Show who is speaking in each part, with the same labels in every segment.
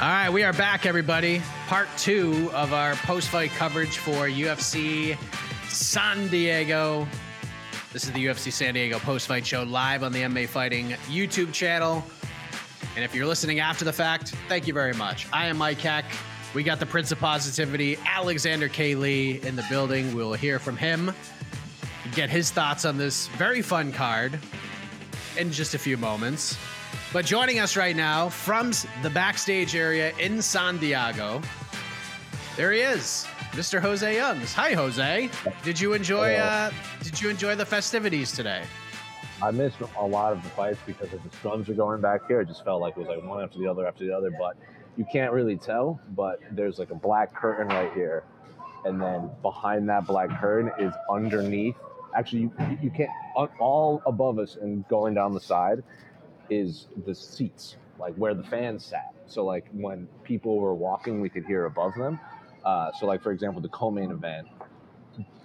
Speaker 1: All right, we are back, everybody. Part two of our post fight coverage for UFC San Diego. This is the UFC San Diego post fight show live on the MMA Fighting YouTube channel. And if you're listening after the fact, thank you very much. I am Mike Heck. We got the Prince of Positivity, Alexander K. Lee, in the building. We'll hear from him, get his thoughts on this very fun card in just a few moments. But joining us right now from the backstage area in San Diego, there he is, Mr. Jose Youngs. Hi, Jose. Did you enjoy? Uh, did you enjoy the festivities today?
Speaker 2: I missed a lot of the fights because of the scrums are going back here. It just felt like it was like one after the other after the other. But you can't really tell. But there's like a black curtain right here, and then behind that black curtain is underneath. Actually, you, you can't. All above us and going down the side is the seats, like where the fans sat. So like when people were walking, we could hear above them. Uh, so like for example, the co-main event,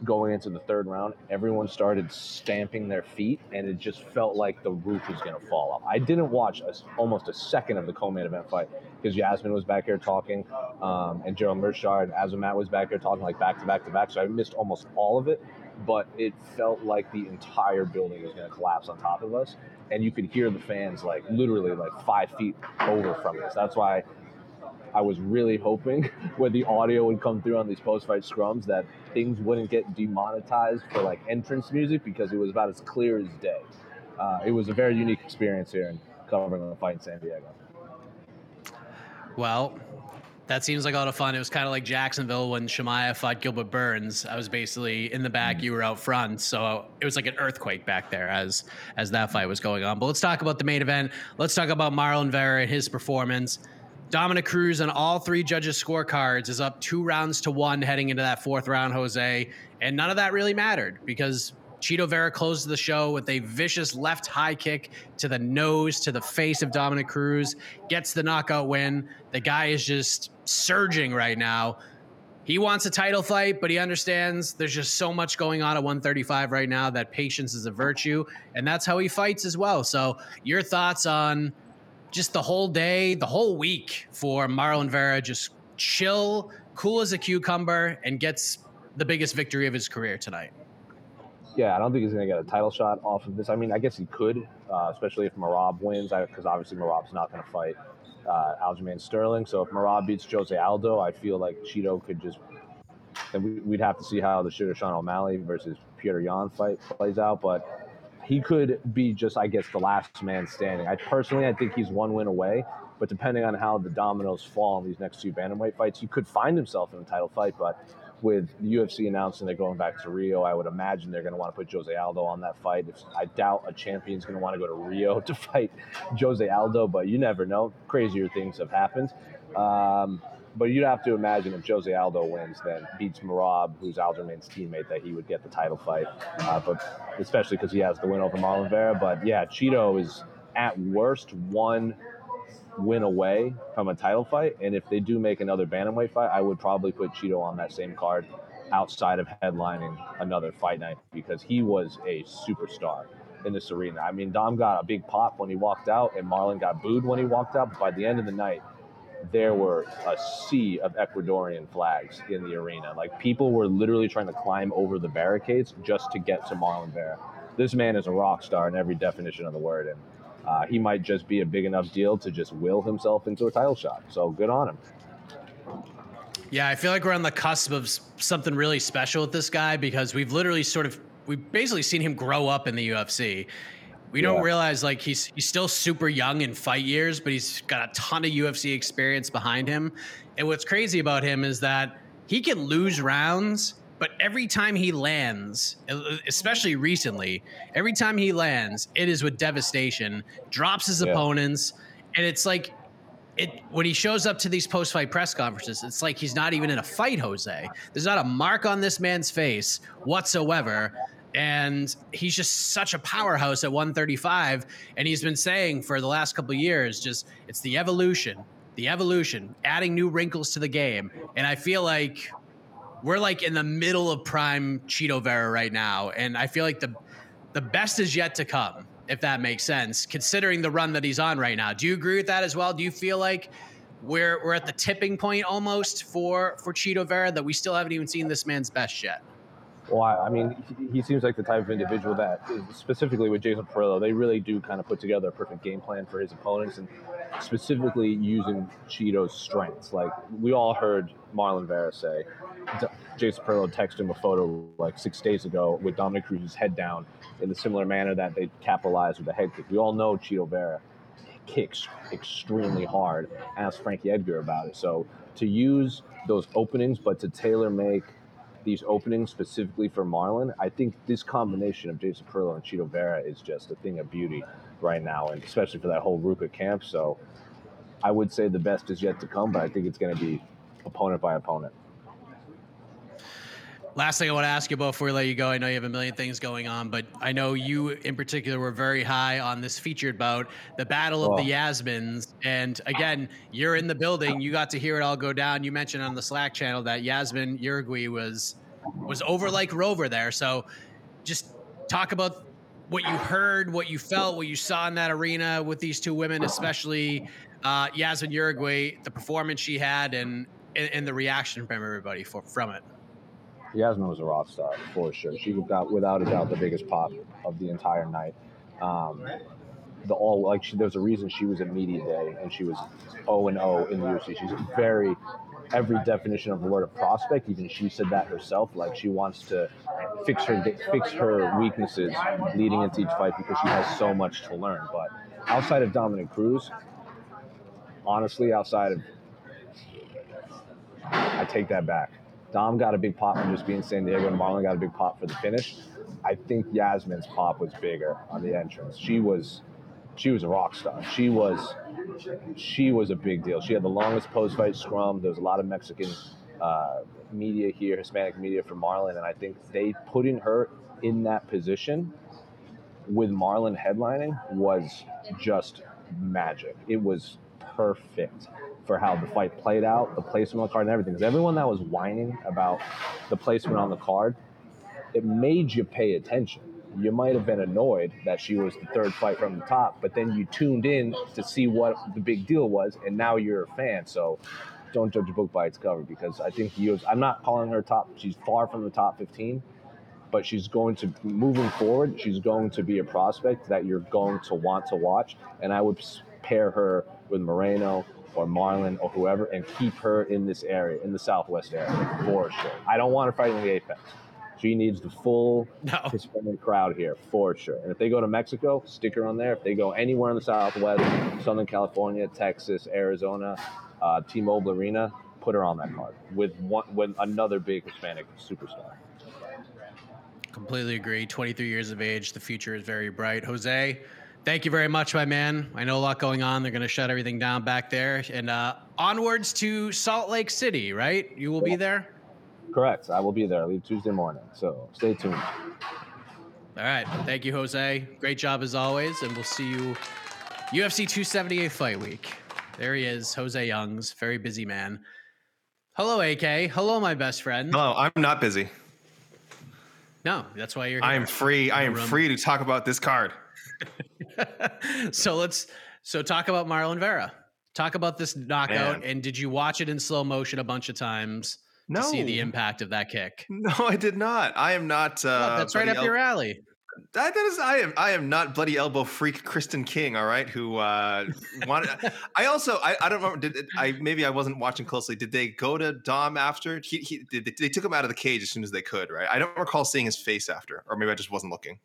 Speaker 2: going into the third round, everyone started stamping their feet, and it just felt like the roof was going to fall off. I didn't watch a, almost a second of the co-main event fight because Yasmin was back here talking, um, and Gerald Meerschaert and Azamat was back here talking like back to back to back. So I missed almost all of it, but it felt like the entire building was going to collapse on top of us, and you could hear the fans like literally like five feet over from us. That's why I was really hoping when the audio would come through on these post-fight scrums that things wouldn't get demonetized for like entrance music because it was about as clear as day. Uh, it was a very unique experience here in covering the fight in San Diego.
Speaker 1: Well, that seems like a lot of fun. It was kind of like Jacksonville when Chimaev fought Gilbert Burns. I was basically in the back, mm. you were out front, so it was like an earthquake back there as as that fight was going on. But let's talk about the main event. Let's talk about Marlon Vera and his performance. Dominick Cruz on all three judges' scorecards is up two rounds to one heading into that fourth round, Jose. And none of that really mattered because Chito Vera closes the show with a vicious left high kick to the nose, to the face of Dominick Cruz, gets the knockout win. The guy is just surging right now. He wants a title fight, but he understands there's just so much going on at 135 right now that patience is a virtue. And that's how he fights as well. So, your thoughts on just the whole day, the whole week for Marlon Vera, just chill, cool as a cucumber, and gets the biggest victory of his career tonight.
Speaker 2: Yeah, I don't think he's going to get a title shot off of this. I mean, I guess he could, uh, especially if Merab wins, because obviously Merab's not going to fight uh, Aljamain Sterling. So if Merab beats Jose Aldo, I feel like Chito could just. Then we'd have to see how the Sugar Sean O'Malley versus Petr Yan fight plays out, but he could be just, I guess, the last man standing. I personally, I think he's one win away. But depending on how the dominoes fall in these next two bantamweight fights, he could find himself in a title fight. But with the UFC announcing they're going back to Rio, I would imagine they're going to want to put Jose Aldo on that fight. I doubt a champion's going to want to go to Rio to fight Jose Aldo, but you never know. Crazier things have happened. Um, but you'd have to imagine if Jose Aldo wins, then beats Merab, who's Aljamain's teammate, that he would get the title fight. Uh, but especially because he has the win over Marlon. But yeah, Chito is at worst one win away from a title fight. And if they do make another bantamweight fight, I would probably put Chito on that same card outside of headlining another fight night because he was a superstar in this arena. I mean, Dom got a big pop when he walked out, and Marlon got booed when he walked out. But by the end of the night, there were a sea of Ecuadorian flags in the arena. Like people were literally trying to climb over the barricades just to get to Marlon Vera. This man is a rock star in every definition of the word, and uh, he might just be a big enough deal to just will himself into a title shot. So good on him.
Speaker 1: Yeah, I feel like we're on the cusp of something really special with this guy because we've literally sort of we've basically seen him grow up in the UFC. We don't realize like he's he's still super young in fight years, but he's got a ton of UFC experience behind him. And what's crazy about him is that he can lose rounds, but every time he lands, uh, especially recently, every time he lands, it is with devastation, drops his yeah. opponents, and it's like it when he shows up to these post-fight press conferences, it's like he's not even in a fight, Jose. There's not a mark on this man's face whatsoever and he's just such a powerhouse at 135 and he's been saying for the last couple years just it's the evolution the evolution adding new wrinkles to the game and i feel like we're like in the middle of prime Chito Vera right now and i feel like the the best is yet to come if that makes sense considering the run that he's on right now. Do you agree with that as well? Do you feel like we're we're at the tipping point almost for for Chito Vera that we still haven't even seen this man's best yet?
Speaker 2: Well, I, mean, he, seems like the type of individual that, specifically with Jason Parillo, they really do kind of put together a perfect game plan for his opponents, and specifically using Chito's strengths. Like we all heard Marlon Vera say, Jason Parillo texted him a photo like six days ago with Dominick Cruz's head down in the similar manner that they capitalized with the head kick. We all know Chito Vera kicks extremely hard. Ask Frankie Edgar about it. So to use those openings, but to tailor make these openings specifically for Marlon, I think this combination of Jason Parillo and Chito Vera is just a thing of beauty right now, and especially for that whole RVCA camp. So I would say the best is yet to come, but I think it's going to be opponent by opponent.
Speaker 1: Last thing I want to ask you about before we let you go, I know you have a million things going on, but I know you in particular were very high on this featured bout, the Battle of oh. the Yasmins. And again, you're in the building, you got to hear it all go down. You mentioned on the Slack channel that Yasmin Jauregui was was over like Rover there. So just talk about what you heard, what you felt, what you saw in that arena with these two women, especially uh, Yasmin Jauregui, the performance she had, and and the reaction from everybody for, from it.
Speaker 2: Yasmin was a rock star for sure. She got without a doubt the biggest pop of the entire night. Um, the all like she, there's a reason she was at media day and she was 0 and 0 in the UFC. She's very every definition of the word a prospect. Even she said that herself. Like she wants to fix her fix her weaknesses leading into each fight because she has so much to learn. But outside of Dominick Cruz, honestly, outside of I take that back. Dom got a big pop from just being San Diego, and Marlon got a big pop for the finish. I think Yasmin's pop was bigger on the entrance. She was, she was a rock star. She was, she was a big deal. She had the longest post-fight scrum. There was a lot of Mexican uh, media here, Hispanic media for Marlon, and I think they putting her in that position with Marlon headlining was just magic. It was perfect for how the fight played out, the placement on the card, and everything. Because everyone that was whining about the placement on the card, it made you pay attention. You might have been annoyed that she was the third fight from the top, but then you tuned in to see what the big deal was, and now you're a fan. So don't judge a book by its cover because I think you. I'm not calling her top. She's far from the top 15, but she's going to moving forward. She's going to be a prospect that you're going to want to watch, and I would pair her with Moreno or Marlon or whoever and keep her in this area, in the Southwest area, for sure. I don't want her fighting the Apex. She needs the full
Speaker 1: No.
Speaker 2: Hispanic crowd here for sure. And if they go to Mexico, stick her on there. If they go anywhere in the Southwest, Southern California, Texas, Arizona, uh, T-Mobile Arena, put her on that card with one with another big Hispanic superstar.
Speaker 1: Completely agree. 23 years of age. The future is very bright. Jose, thank you very much, my man. I know a lot going on. They're going to shut everything down back there. And uh, onwards to Salt Lake City, right? You will be there?
Speaker 2: Correct. I will be there. I leave Tuesday morning. So stay tuned.
Speaker 1: All right. Thank you, Jose. Great job as always. And we'll see you UFC 278 Fight Week. There he is, Jose Youngs. Very busy man. Hello, AK. Hello, my best friend.
Speaker 3: No, I'm not busy.
Speaker 1: No, that's why you're here.
Speaker 3: I am free. I am
Speaker 1: Room.
Speaker 3: free to talk about this card.
Speaker 1: so let's so talk about Marlon Vera. Talk about this knockout.
Speaker 3: Man.
Speaker 1: And did you watch it in slow motion a bunch of times
Speaker 3: No,
Speaker 1: to see the impact of that kick?
Speaker 3: no, I did not. I am not. Uh,
Speaker 1: Oh, that's right up your alley.
Speaker 3: That, that is, I am. I am not bloody elbow freak Kristen King. All right, who uh, wanted. I also. I, I don't remember. Did I maybe I wasn't watching closely. Did they go to Dom after? He, he did, they took him out of the cage as soon as they could. Right. I don't recall seeing his face after, or maybe I just wasn't looking.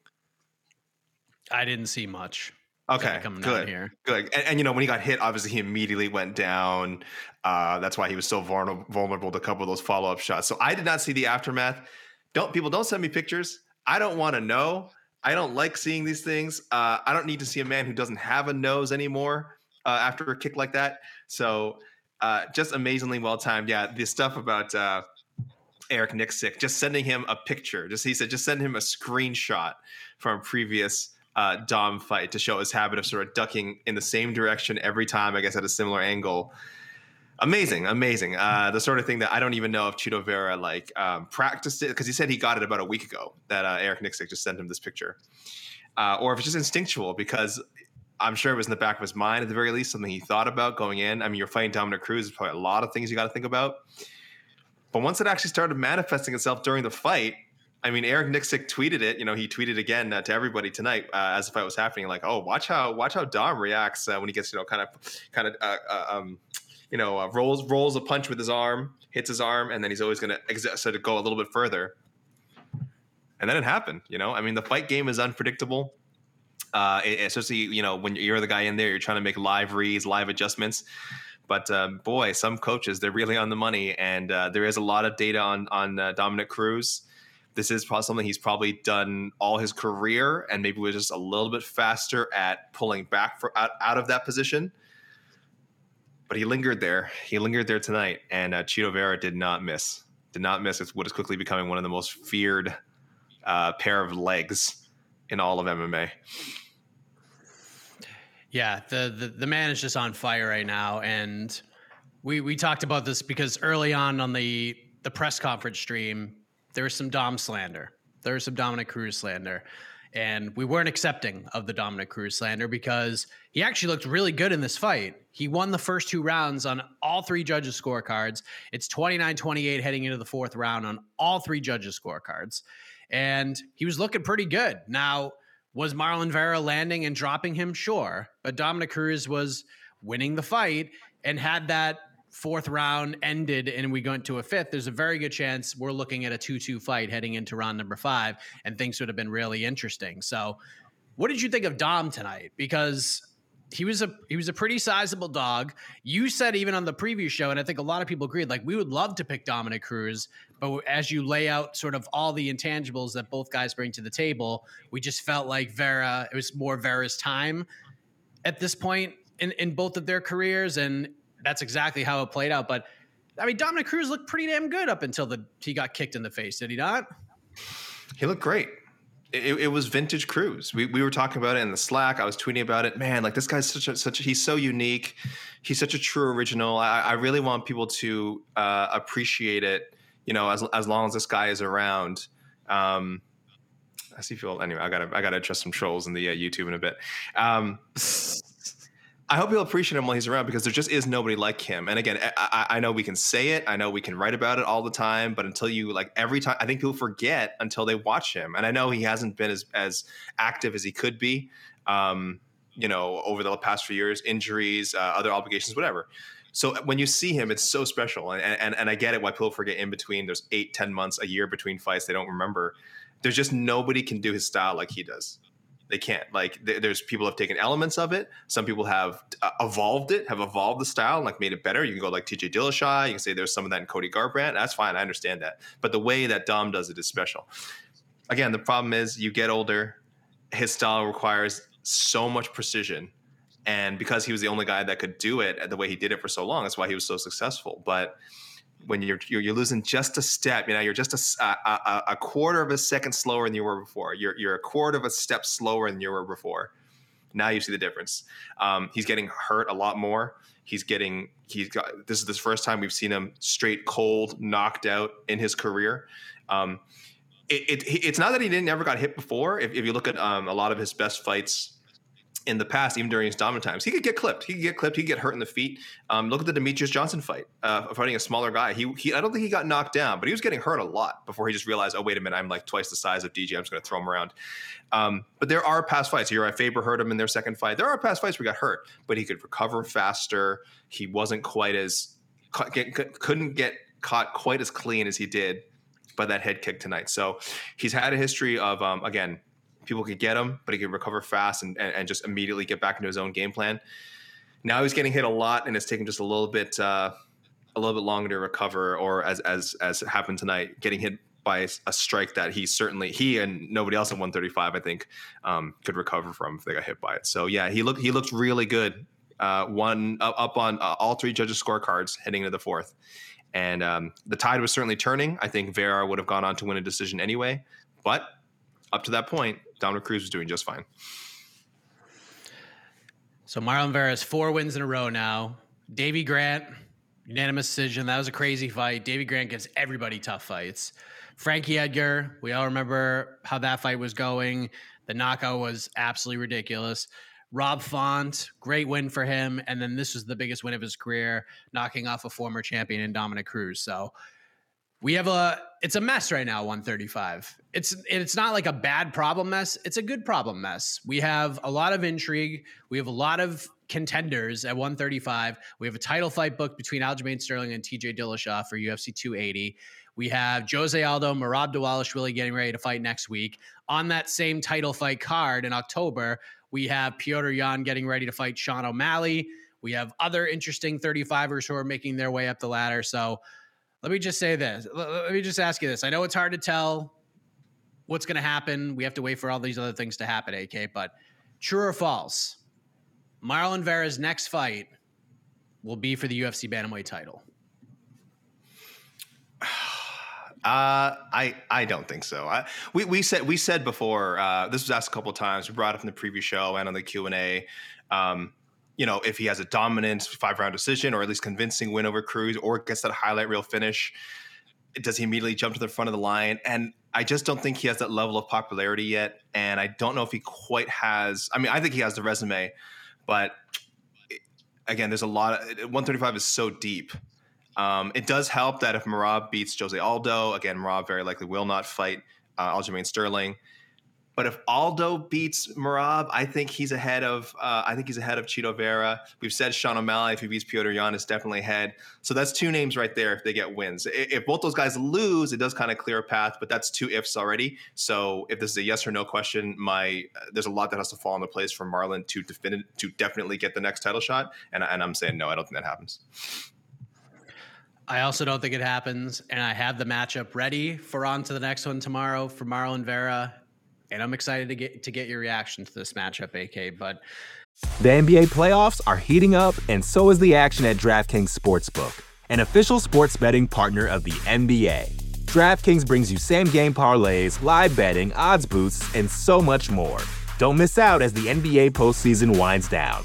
Speaker 1: I didn't see much.
Speaker 3: Okay,
Speaker 1: coming
Speaker 3: good,
Speaker 1: here.
Speaker 3: good. And, and you know, when he got hit, obviously he immediately went down. Uh, that's why he was so vulnerable, vulnerable to a couple of those follow up shots. So I did not see the aftermath. Don't people don't send me pictures. I don't want to know. I don't like seeing these things. Uh, I don't need to see a man who doesn't have a nose anymore uh, after a kick like that. So uh, just amazingly well timed. Yeah, the stuff about uh, Eric Nicksick, just sending him a picture. Just he said, just send him a screenshot from previous uh, Dom fight to show his habit of sort of ducking in the same direction every time. I guess at a similar angle. Amazing, amazing. Uh, the sort of thing that I don't even know if Chito Vera like um, practiced it because he said he got it about a week ago that uh, Eric Nicksick just sent him this picture, uh, or if it's just instinctual because I'm sure it was in the back of his mind at the very least something he thought about going in. I mean, you're fighting Dominick Cruz. There's probably a lot of things you got to think about. But once it actually started manifesting itself during the fight, I mean, Eric Nicksick tweeted it. You know, he tweeted again uh, to everybody tonight uh, as the fight was happening, like, "Oh, watch how watch how Dom reacts uh, when he gets, you know, kind of, kind of, uh, uh, um, you know, uh, rolls rolls a punch with his arm, hits his arm, and then he's always going to ex- sort of go a little bit further." And then it happened. You know, I mean, the fight game is unpredictable. Uh, it- especially you know when you're the guy in there, you're trying to make live reads, live adjustments. But boy, some coaches they're really on the money, and there is a lot of data on on Dominick Cruz. This is probably something he's probably done all his career, and maybe was just a little bit faster at pulling back for out, out of that position. But he lingered there. He lingered there tonight, and uh, Chito Vera did not miss. Did not miss. It's what is quickly becoming one of the most feared uh, pair of legs in all of MMA.
Speaker 1: Yeah, the, the the man is just on fire right now, and we we talked about this because early on on the the press conference stream, there was some Dom slander, there was some Dominick Cruz slander, and we weren't accepting of the Dominick Cruz slander because he actually looked really good in this fight. He won the first two rounds on all three judges' scorecards. It's 29-28 heading into the fourth round on all three judges' scorecards, and he was looking pretty good. Now. Was Marlon Vera landing and dropping him? Sure. But Dominick Cruz was winning the fight and had that fourth round ended and we go into a fifth, there's a very good chance we're looking at a 2 2 fight heading into round number five and things would have been really interesting. So, what did you think of Dom tonight? Because he was a he was a pretty sizable dog. You said even on the preview show, and I think a lot of people agreed, like we would love to pick Dominick Cruz, but as you lay out sort of all the intangibles that both guys bring to the table, we just felt like Vera, it was more Vera's time at this point in, in both of their careers, and that's exactly how it played out. But I mean, Dominick Cruz looked pretty damn good up until the he got kicked in the face, did he not?
Speaker 3: He looked great. It, it was vintage Cruz. We, we were talking about it in the Slack. I was tweeting about it. Man, like this guy's such a such. A, he's so unique. He's such a true original. I, I really want people to uh, appreciate it. You know, as as long as this guy is around. Um, I see people. Anyway, I gotta I gotta address some trolls in the uh, YouTube in a bit. Um, I hope you'll appreciate him while he's around because there just is nobody like him. And again, I, I, know we can say it, I know we can write about it all the time, but until you like every time, I think people forget until they watch him. And I know he hasn't been as as active as he could be, um, you know, over the past few years, injuries, uh, other obligations, whatever. So when you see him, it's so special. And, and, and I get it why people forget in between. There's eight, ten months, a year between fights. They don't remember. There's just nobody can do his style like he does. They can't. Like th- there's people have taken elements of it. Some people have uh, evolved it, have evolved the style, and like made it better. You can go like TJ Dillashaw. You can say there's some of that in Cody Garbrandt. That's fine. I understand that. But the way that Dom does it is special. Again, the problem is you get older. His style requires so much precision and because he was the only guy that could do it the way he did it for so long, that's why he was so successful. But when you're you're, losing just a step, you know, you're just a, a, a quarter of a second slower than you were before. You're you're a quarter of a step slower than you were before. Now you see the difference. Um, he's getting hurt a lot more. He's getting he's got this is the first time we've seen him straight cold, knocked out in his career. Um, it, it, it's not that he didn't never got hit before. If, if you look at um, a lot of his best fights in the past, even during his dominant times, he could get clipped. He could get clipped. He could get hurt in the feet. Um, look at the Demetrious Johnson fight, uh, fighting a smaller guy. He, he, I don't think he got knocked down, but he was getting hurt a lot before he just realized, oh wait a minute, I'm like twice the size of DJ. I'm just going to throw him around. Um, but there are past fights. Uriah Faber hurt him in their second fight. There are past fights where he got hurt, but he could recover faster. He wasn't quite as couldn't get caught quite as clean as he did by that head kick tonight. So he's had a history of um, again people could get him, but he could recover fast and, and, and, just immediately get back into his own game plan. Now he's getting hit a lot, and it's taking just a little bit uh, a little bit longer to recover, or as as as happened tonight, getting hit by a strike that he certainly he and nobody else at 135 I think um, could recover from if they got hit by it. So yeah, he looked he looked really good. Uh, one up on uh, all three judges' scorecards heading into the fourth, and um, the tide was certainly turning. I think Vera would have gone on to win a decision anyway, but up to that point, Dominick Cruz was doing just fine.
Speaker 1: So Marlon Vera has four wins in a row now. Davey Grant, unanimous decision. That was a crazy fight. Davey Grant gives everybody tough fights. Frankie Edgar, we all remember how that fight was going. The knockout was absolutely ridiculous. Rob Font, great win for him. And then this was the biggest win of his career, knocking off a former champion in Dominick Cruz. So we have a it's a mess right now 135 it's it's not like a bad problem mess it's a good problem mess. We have a lot of intrigue. We have a lot of contenders at 135 we have a title fight booked between Aljamain Sterling and TJ Dillashaw for UFC 280 we have Jose Aldo Merab Dvalishvili getting ready to fight next week. On that same title fight card in October we have Petr Yan getting ready to fight Sean O'Malley. We have other interesting 35ers who are making their way up the ladder. So let me just say this. Let me just ask you this. I know it's hard to tell what's going to happen. We have to wait for all these other things to happen, AK, but true or false? Marlon Vera's next fight will be for the UFC Bantamweight title.
Speaker 3: Uh, I I don't think so. I, we we said we said before. Uh, this was asked a couple times. We brought up in the previous show and on the Q and A. Um, you know, if he has a dominant five round decision or at least convincing win over Cruz or gets that highlight reel finish, does he immediately jump to the front of the line? And I just don't think he has that level of popularity yet. And I don't know if he quite has. I mean, I think he has the resume, but again, there's a lot of 135 is so deep. Um, it does help that if Merab beats Jose Aldo, again, Merab very likely will not fight uh, Aljamain Sterling. But if Aldo beats Merab, I think he's ahead of uh, I think he's ahead of Chito Vera. We've said Sean O'Malley if he beats Petr Yan is definitely ahead. So that's two names right there if they get wins. If both those guys lose, it does kind of clear a path, but that's two ifs already. So if this is a yes or no question, my uh, there's a lot that has to fall into place for Marlon to defin- to definitely get the next title shot, and, and I'm saying no, I don't think that happens.
Speaker 1: I also don't think it happens, and I have the matchup ready for on to the next one tomorrow for Marlon Vera and I'm excited to get to get your reaction to this matchup, AK. But
Speaker 4: the NBA playoffs are heating up, and so is the action at DraftKings Sportsbook, an official sports betting partner of the NBA. DraftKings brings you same game parlays, live betting, odds boosts, and so much more. Don't miss out as the NBA postseason winds down.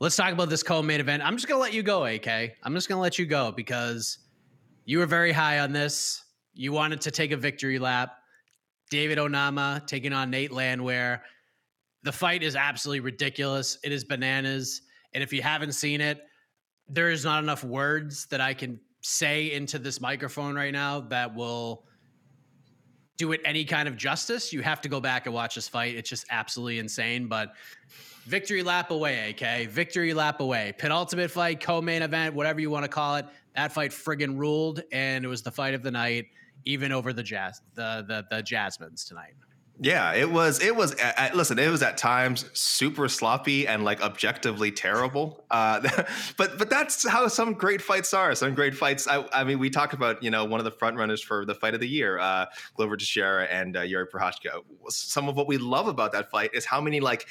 Speaker 1: Let's talk about this co-main event. I'm just gonna let you go, AK. I'm just gonna let you go because you were very high on this. You wanted to take a victory lap. David Onama taking on Nate Landwehr. The fight is absolutely ridiculous. It is bananas. And if you haven't seen it, there is not enough words that I can say into this microphone right now that will do it any kind of justice. You have to go back and watch this fight. It's just absolutely insane. But victory lap away, AK. Victory lap away. Penultimate fight, co-main event, whatever you want to call it. That fight friggin' ruled, and it was the fight of the night, even over the jazz, the the the Jasmines tonight.
Speaker 3: Yeah, it was. It was. Listen, it was at times super sloppy and like objectively terrible. Uh, but but that's how some great fights are. Some great fights. I, I, mean, we talked about you know one of the front runners for the fight of the year, uh, Glover Teixeira and uh, Yuri Prochazka. Some of what we love about that fight is how many like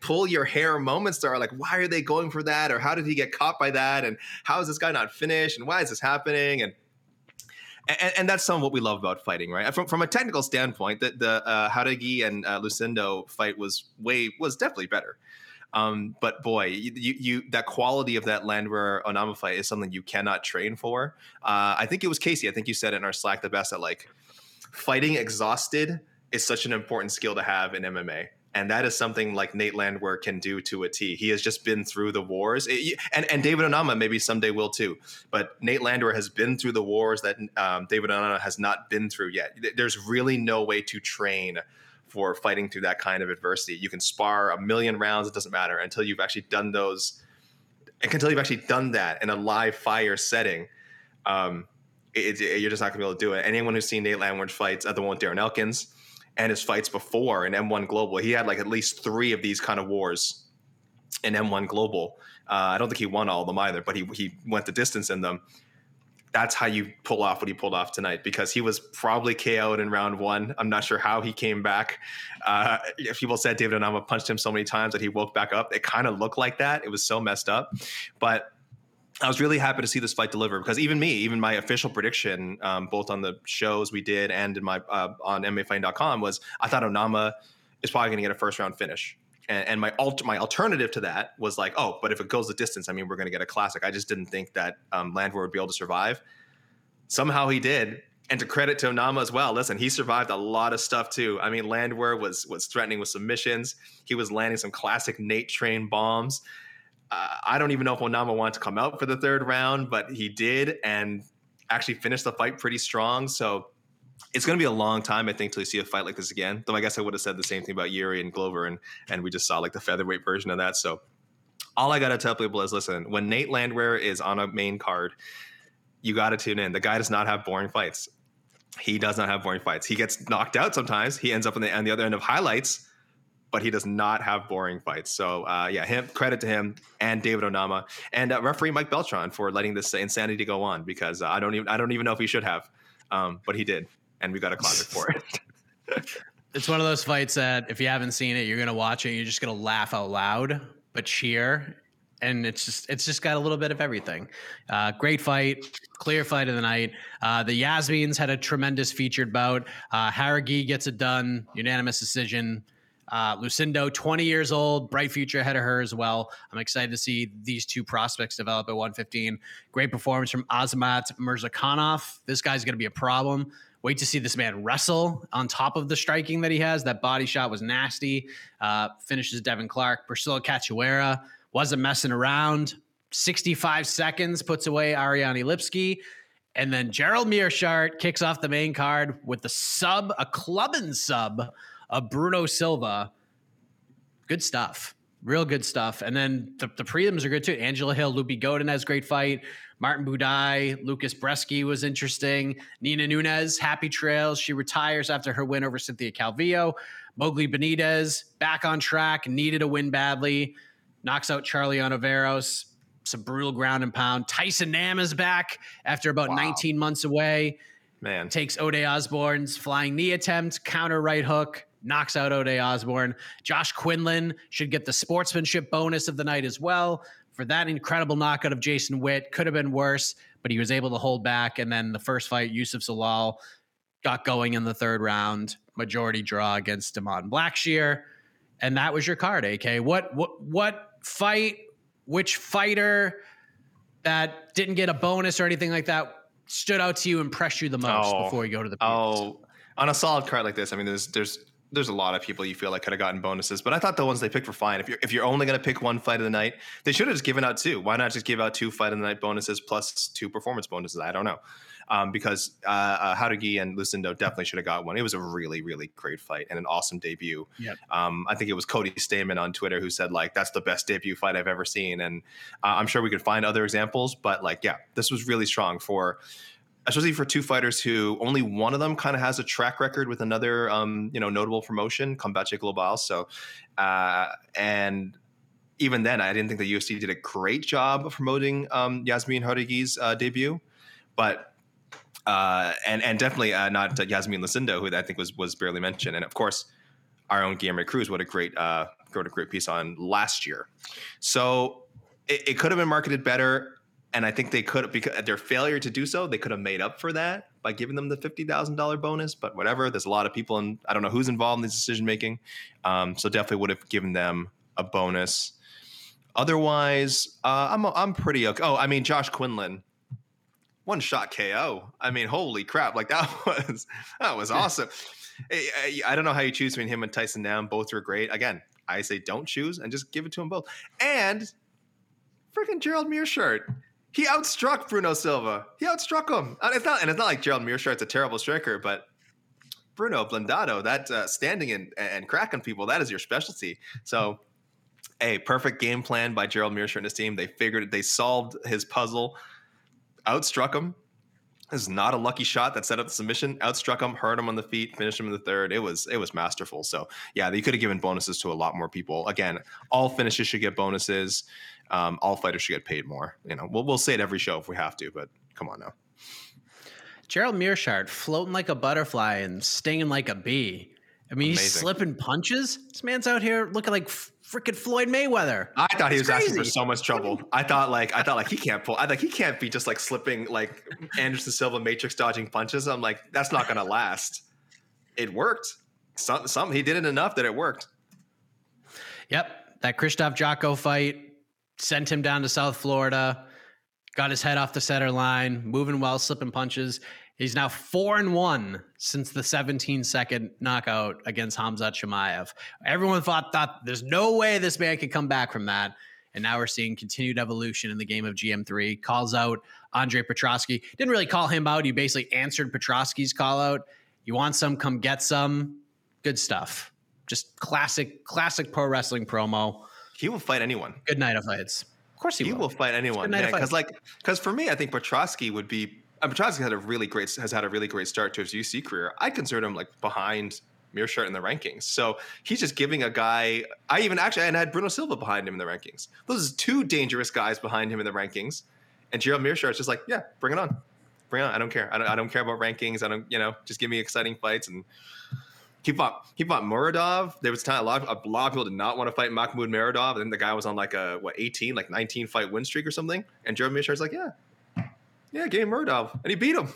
Speaker 3: pull your hair moments there are like why are they going for that or how did he get caught by that and how is this guy not finished and why is this happening and and, and that's some of what we love about fighting, right? From, from a technical standpoint, the, the uh, Jauregui and uh, Lucindo fight was way was definitely better. Um, but boy, you, you, you, that quality of that Landwehr Onama fight is something you cannot train for. Uh, I think it was Casey. I think you said in our Slack the best that like fighting exhausted is such an important skill to have in MMA and that is something like Nate Landwehr can do to a T. He has just been through the wars, it, and and David Onama maybe someday will too. But Nate Landwehr has been through the wars that um, David Onama has not been through yet. There's really no way to train for fighting through that kind of adversity. You can spar a million rounds; it doesn't matter until you've actually done those. and Until you've actually done that in a live fire setting. Um, it, it, you're just not going to be able to do it. Anyone who's seen Nate Landwehr's fights, the one with Darren Elkins, and his fights before in M1 Global. He had like at least three of these kind of wars in M1 Global. Uh, I don't think he won all of them either, but he he went the distance in them. That's how you pull off what he pulled off tonight because he was probably KO'd in round one. I'm not sure how he came back. Uh, people said David Onama punched him so many times that he woke back up. It kind of looked like that. It was so messed up, but I was really happy to see this fight deliver because even me, even my official prediction, um, both on the shows we did and in my uh, on MMAfighting.com was I thought Onama is probably going to get a first round finish. And, and my alt- my alternative to that was like, oh, but if it goes the distance, I mean, we're going to get a classic. I just didn't think that um, Landwehr would be able to survive. Somehow he did, and to credit to Onama as well. Listen, he survived a lot of stuff too. I mean, Landwehr was was threatening with submissions. He was landing some classic Nate train bombs uh, I don't even know if Onama wanted to come out for the third round, but he did and actually finished the fight pretty strong. So it's going to be a long time, I think, till you see a fight like this again. Though I guess I would have said the same thing about Yuri and Glover, and and we just saw like the featherweight version of that. So all I got to tell people is, listen, when Nate Landwehr is on a main card, you got to tune in. The guy does not have boring fights. He does not have boring fights. He gets knocked out sometimes. He ends up on the, on the other end of highlights but he does not have boring fights. So uh, yeah, him credit to him and David Onama and uh, referee Mike Beltran for letting this insanity go on because uh, I don't even I don't even know if he should have, um, but he did, and we got a classic for it.
Speaker 1: it's one of those fights that if you haven't seen it, you're gonna watch it, you're just gonna laugh out loud, but cheer. And it's just it's just got a little bit of everything. Uh, great fight, clear fight of the night. Uh, the Yasmines had a tremendous featured bout. Uh, Jauregui gets it done, unanimous decision. Uh, Lucindo, 20 years old, bright future ahead of her as well. I'm excited to see these two prospects develop at 115. Great performance from Azamat Murzakanov. This guy's going to be a problem. Wait to see this man wrestle on top of the striking that he has. That body shot was nasty. Uh, finishes Devin Clark. Priscila Cachoeira wasn't messing around. 65 seconds puts away Ariane Lipski. And then Gerald Meerschaert kicks off the main card with the sub, a clubbing sub of Bruno Silva. Good stuff. Real good stuff. And then the, the prelims are good too. Angela Hill, Loopy Godinez great fight. Martin Buday, Lucas Brzeski was interesting. Nina Nunes, happy trails. She retires after her win over Cynthia Calvillo. Mowgli Benitez, back on track, needed a win badly. Knocks out Charlie Ontiveros. Some brutal ground and pound. Tyson Nam is back after about wow. 19 months away.
Speaker 3: Man.
Speaker 1: Takes Ode Osborne's flying knee attempt, counter right hook, knocks out Ode Osborne. Josh Quinlan should get the sportsmanship bonus of the night as well for that incredible knockout of Jason Witt. Could have been worse, but he was able to hold back. And then the first fight, Youssef Zalal got going in the third round, majority draw against Damon Blackshear. And that was your card, AK. What what what fight, which fighter that didn't get a bonus or anything like that stood out to you, impressed you the most oh, before you go to the
Speaker 3: Oh, on a solid card like this, I mean, there's there's there's a lot of people you feel like could have gotten bonuses, but I thought the ones they picked were fine. If you're if you're only going to pick one fight of the night, they should have just given out two. Why not just give out two fight of the night bonuses plus two performance bonuses? I don't know, um, because uh, uh, and Lucindo definitely should have got one. It was a really really great fight and an awesome debut.
Speaker 1: Yep.
Speaker 3: Um, I think it was Cody Stamann on Twitter who said like that's the best debut fight I've ever seen, and uh, I'm sure we could find other examples, but like yeah, this was really strong for especially for two fighters who only one of them kind of has a track record with another, um, you know, notable promotion, Combate Global. So, uh, and even then, I didn't think the UFC did a great job of promoting um, Yasmin Jauregui's uh, debut, but uh, and and definitely uh, not Yasmin Lucindo, who I think was was barely mentioned, and of course, our own Guilherme Cruz. What a great, uh, what a great piece on last year. So it, it could have been marketed better and I think they could because their failure to do so, they could have made up for that by giving them the fifty thousand dollar bonus. But whatever, there's a lot of people, and I don't know who's involved in this decision making. Um, so definitely would have given them a bonus. Otherwise, uh, I'm I'm pretty okay. Oh, I mean Josh Quinlan, one shot KO. I mean, holy crap! Like that was that was awesome. I, I, don't know how you choose between him and Tyson Nam. Both are great. Again, I say don't choose and just give it to them both. And freaking Gerald Meerschaert he outstruck Bruno Silva. He outstruck him. And it's not, and it's not like Gerald Meerschaert's a terrible striker, but Bruno Blindado, that uh, standing and, and cracking people, that is your specialty. So, a perfect game plan by Gerald Meerschaert and his team. They figured it, they solved his puzzle, outstruck him. This is not a lucky shot that set up the submission. Outstruck him, hurt him on the feet, finished him in the third. It was it was masterful. So yeah, they could have given bonuses to a lot more people. Again, all finishes should get bonuses um, all fighters should get paid more. You know, we'll we'll say it every show if we have to, but come on now.
Speaker 1: Gerald Meerschaert floating like a butterfly and stinging like a bee. I mean, Amazing. he's slipping punches. This man's out here looking like freaking Floyd Mayweather.
Speaker 3: I thought he was crazy. asking for so much trouble. I thought like I thought like he can't pull. I like he can't be just like slipping like Anderson Silva matrix dodging punches. I'm like that's not gonna last. It worked. Some some he did it enough that it worked.
Speaker 1: Yep, that Krzysztof Jotko fight sent him down to South Florida, got his head off the center line, moving well, slipping punches. He's now four and one since the 17 second knockout against Hamzat Chimaev. Everyone thought thought there's no way this man could come back from that. And now we're seeing continued evolution in the game of GM3. Calls out Andre Petroski. Didn't really call him out. He basically answered Petroski's call out. You want some? Come get some. Good stuff. Just classic, classic pro wrestling promo.
Speaker 3: He will fight anyone.
Speaker 1: Good night of fights. Of course he, will.
Speaker 3: he
Speaker 1: will.
Speaker 3: will fight anyone. Because like, because for me, I think Petroski would be. Uh, Petroski had a really great has had a really great start to his UC career. I consider him like behind Meerschaert in the rankings. So he's just giving a guy. I even actually and I had Bruno Silva behind him in the rankings. Those are two dangerous guys behind him in the rankings. And Gerald Meerschaert's just like, yeah, bring it on, bring it on. I don't care. I don't. I don't care about rankings. I don't. You know, just give me exciting fights and he fought he fought Muradov. There was time a lot, of, a lot of people did not want to fight Mahmoud Muradov, and then the guy was on like a what 18, like 19 fight win streak or something. And Joe Mishar's like, yeah, yeah, game Muradov, and he beat him.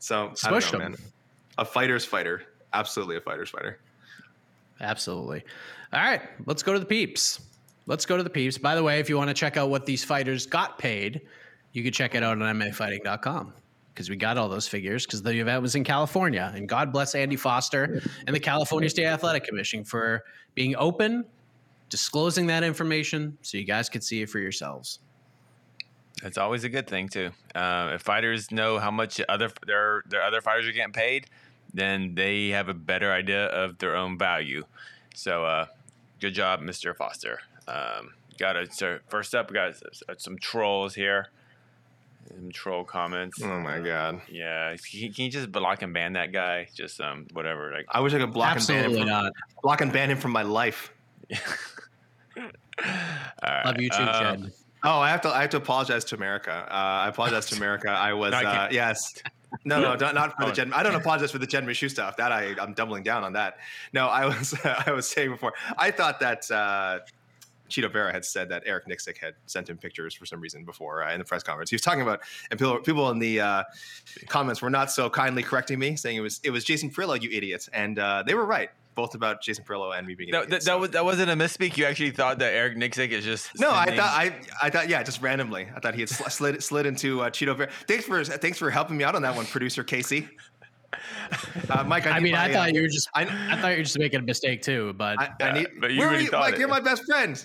Speaker 3: So Smushed I know, him. man. A fighter's fighter, absolutely a fighter's fighter.
Speaker 1: Absolutely. All right, let's go to the peeps. Let's go to the peeps. By the way, if you want to check out what these fighters got paid, you can check it out on MMAfighting.com because we got all those figures because the event was in California. And God bless Andy Foster and the California State Athletic Commission for being open, disclosing that information so you guys could see it for yourselves.
Speaker 5: That's always a good thing too. Uh, if fighters know how much other their their other fighters are getting paid, then they have a better idea of their own value. So, uh, good job, Mr. Foster. Um, got a so first up. We got some trolls here. Some troll comments.
Speaker 3: Oh my god.
Speaker 5: Yeah, can, can you just block and ban that guy? Just um, whatever. Like,
Speaker 3: I wish I could block
Speaker 1: Absolutely
Speaker 3: and ban him. From,
Speaker 1: not.
Speaker 3: block and ban him from my life.
Speaker 5: all right.
Speaker 1: Love you too, Jed.
Speaker 3: Oh, I have to. I have to apologize to America. Uh, I apologize to America. I was
Speaker 5: No, I
Speaker 3: uh, yes. No, no, not, not for the
Speaker 5: Oh.
Speaker 3: Jen. I don't apologize for the Jen Michu stuff. That I, I'm doubling down on that. No, I was, I was saying before. I thought that uh, Chito Vera had said that Eric Nicksick had sent him pictures for some reason before uh, in the press conference. He was talking about, and people, people in the uh, comments were not so kindly correcting me, saying it was, it was Jason Parillo, you idiot, and uh, they were right, both about Jason Parillo and me being.
Speaker 5: No,
Speaker 3: idiots,
Speaker 5: that, that was that wasn't a misspeak. You actually thought that Eric Nicksick is just
Speaker 3: No, I thought I, I thought yeah, just randomly. I thought he had sl- slid slid into uh, Chito Vera. Thanks for thanks for helping me out on that one, producer Casey. Uh, Mike, I,
Speaker 1: I
Speaker 3: need
Speaker 1: mean,
Speaker 3: my,
Speaker 1: I
Speaker 3: uh,
Speaker 1: thought you were just.
Speaker 3: I-
Speaker 1: I, thought you were just making a mistake too, but
Speaker 3: I, I
Speaker 5: Yeah,
Speaker 3: need.
Speaker 5: but you
Speaker 3: where were
Speaker 5: really
Speaker 3: you,
Speaker 5: thought
Speaker 3: Mike?
Speaker 5: it,
Speaker 3: You're my best friend.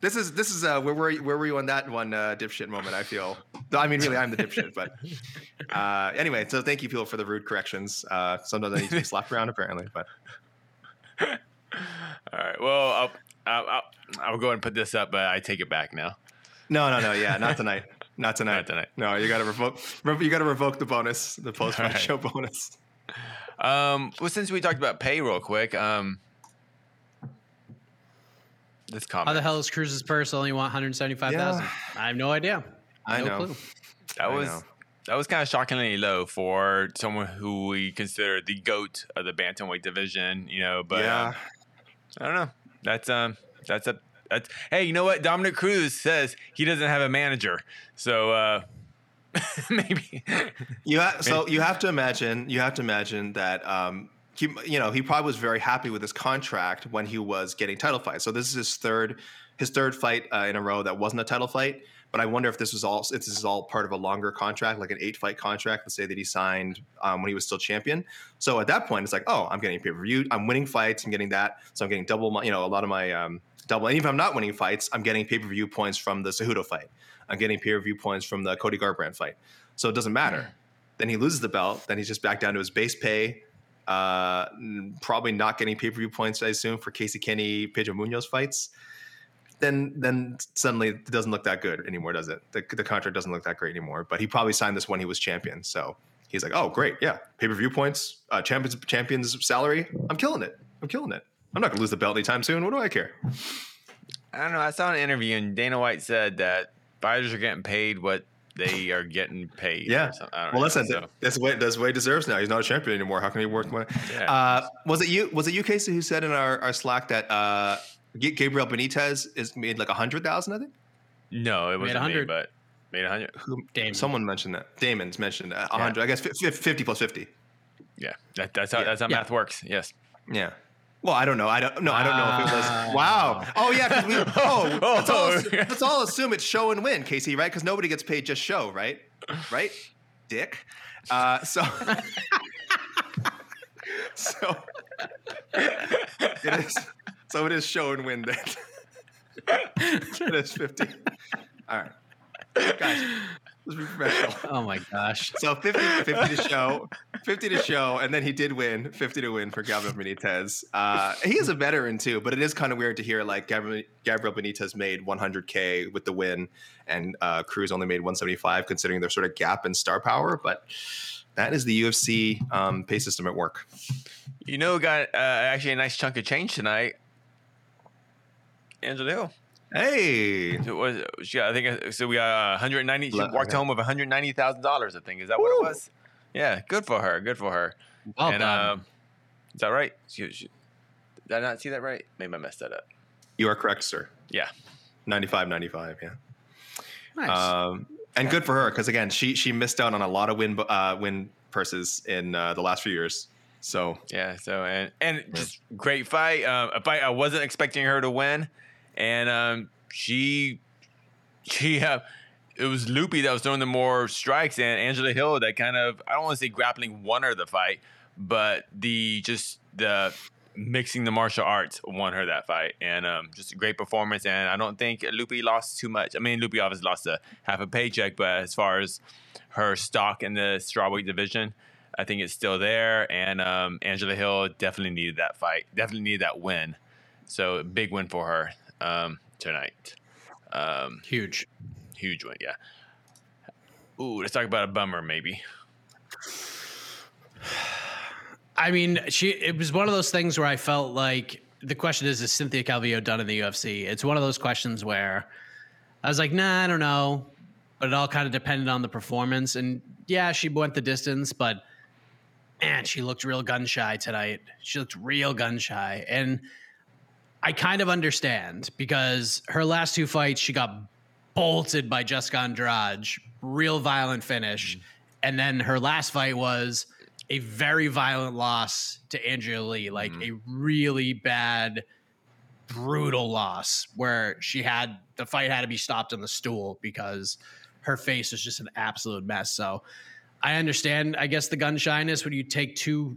Speaker 3: This is this is uh, where were you, where were you on that one uh, dipshit moment? I feel. I mean, really, I'm the dipshit, but uh, anyway. So thank you, people, for the rude corrections. Uh, sometimes I need to be slapped around, apparently, but
Speaker 5: All right. Well, I'll, I'll, I'll, I'll go ahead and put this up, but I take it back now.
Speaker 3: no, no, no, yeah, not tonight. Not tonight.
Speaker 5: Not tonight.
Speaker 3: No, you got to revoke. You got to revoke the bonus, the post
Speaker 5: right.
Speaker 3: show bonus.
Speaker 5: Um, well, since we talked about pay real quick, um, this comment.
Speaker 1: how the hell is Cruz's purse only want 175,000? I have no idea.
Speaker 3: I
Speaker 1: no
Speaker 3: know.
Speaker 1: clue.
Speaker 5: That
Speaker 3: I
Speaker 5: was
Speaker 3: know.
Speaker 5: that was kind of shockingly low for someone who we consider the goat of the bantamweight division. You know, but
Speaker 3: yeah.
Speaker 5: um, I don't know. That's um, that's a that's. Hey, you know what? Dominick Cruz says he doesn't have a manager, so uh, maybe.
Speaker 3: You ha- so you have to imagine you have to imagine that um, he you know he probably was very happy with his contract when he was getting title fights. So this is his third his third fight uh, in a row that wasn't a title fight. But I wonder if this was all if this is all part of a longer contract, like an eight fight contract. Let's say that he signed um, when he was still champion. So at that point, it's like, oh, I'm getting pay per view. I'm winning fights. I'm getting that. So I'm getting double my you know a lot of my um, double. And even if I'm not winning fights, I'm getting pay per view points from the Cejudo fight. I'm getting pay per view points from the Cody Garbrandt fight. So it doesn't matter. Then he loses the belt. Then he's just back down to his base pay. Uh, probably not getting pay per view points, I assume, for Casey Kenney, Pedro Munhoz fights. Then, then suddenly it doesn't look that good anymore, does it? The, the contract doesn't look that great anymore. But he probably signed this when he was champion, so he's like, "Oh, great, yeah, pay per view points, uh, champions, champions salary. I'm killing it. I'm killing it. I'm not gonna lose the belt anytime soon. What do I care?"
Speaker 5: I don't know. I saw an interview and Dana White said that fighters are getting paid what they are getting paid. or
Speaker 3: Yeah.
Speaker 5: something. I don't
Speaker 3: Well,
Speaker 5: know,
Speaker 3: listen,
Speaker 5: so-
Speaker 3: that's what that's what he deserves now. He's not a champion anymore. How can he work more?
Speaker 5: Yeah.
Speaker 3: Uh, was it you? Was it you, Casey, who said in our, our Slack that uh, Gabriel Benitez is made like a hundred thousand? I think.
Speaker 5: no, it wasn't me,
Speaker 1: 100.
Speaker 5: but made a hundred.
Speaker 3: Who,
Speaker 1: Damon.
Speaker 3: Someone mentioned that. Damon's mentioned a
Speaker 5: Yeah.
Speaker 3: hundred. I guess fi- fi- fifty plus fifty.
Speaker 5: Yeah, that, that's how
Speaker 3: Yeah.
Speaker 5: that's how
Speaker 1: Yeah.
Speaker 5: math works. Yes.
Speaker 3: Yeah. Well, I don't know. I don't. No, I don't know if it was. Wow. Oh yeah. 'cause we, oh, let's all,
Speaker 5: Oh.
Speaker 3: assume, let's all assume it's show and win, Casey. Right? Because nobody gets paid just show, right? Right? Dick. Uh, so. so. It is. So it is show and win then. it is fifty. All right, guys. Let's be professional.
Speaker 1: Oh my gosh.
Speaker 3: So 50, 50 to show, 50 to show, and then he did win, 50 to win for Gabriel Benitez. Uh, he is a veteran too, but it is kind of weird to hear like Gabriel, Gabriel Benitez made 100K with the win, and uh, Cruz only made 175, considering their sort of gap in star power. But that is the UFC um, pay system at work.
Speaker 5: You know, got uh, actually a nice chunk of change tonight. Angela Hill.
Speaker 3: Hey,
Speaker 5: It was, she got, I think uh, so. We got uh, 190. She walked
Speaker 3: okay.
Speaker 5: home with 190 thousand dollars. I think is that what it was? Yeah, good for her. Good for her.
Speaker 1: Well
Speaker 5: and
Speaker 1: done.
Speaker 5: um, is that right? She, she, did I not see that right? Maybe I messed that up.
Speaker 3: you are correct, sir.
Speaker 5: Yeah.
Speaker 3: 95, 95, yeah.
Speaker 1: nice.
Speaker 3: Um, and good for her because again, she she missed out on a lot of win uh, win purses in uh, the last few years. So
Speaker 5: yeah, so and and just great fight. Um, a fight I wasn't expecting her to win, and um, she she uh, it was Loopy that was throwing the more strikes, and Angela Hill that kind of I don't want to say grappling won her the fight, but the just the mixing the martial arts won her that fight, and um, just a great performance. And I don't think Loopy lost too much. I mean, Loopy obviously lost a half a paycheck, but as far as her stock in the strawweight division. I think it's still there, and um, Angela Hill definitely needed that fight, definitely needed that win. So big win for her um, tonight. Um,
Speaker 1: huge,
Speaker 5: huge win. Yeah. Ooh, let's talk about a bummer, maybe.
Speaker 1: I mean, she. It was one of those things where I felt like the question is: Is Cynthia Calvillo done in the UFC? It's one of those questions where I was like, Nah, I don't know, but it all kind of depended on the performance. And yeah, she went the distance, but man, she looked real gun shy tonight. She looked real gun shy, and I kind of understand because her last two fights, she got bolted by Jessica Andrade, real violent finish, mm-hmm. and then her last fight was a very violent loss to Andrea Lee, like mm-hmm. a really bad, brutal loss where she had the fight had to be stopped on the stool because her face was just an absolute mess. So I understand, I guess, the gun shyness when you take two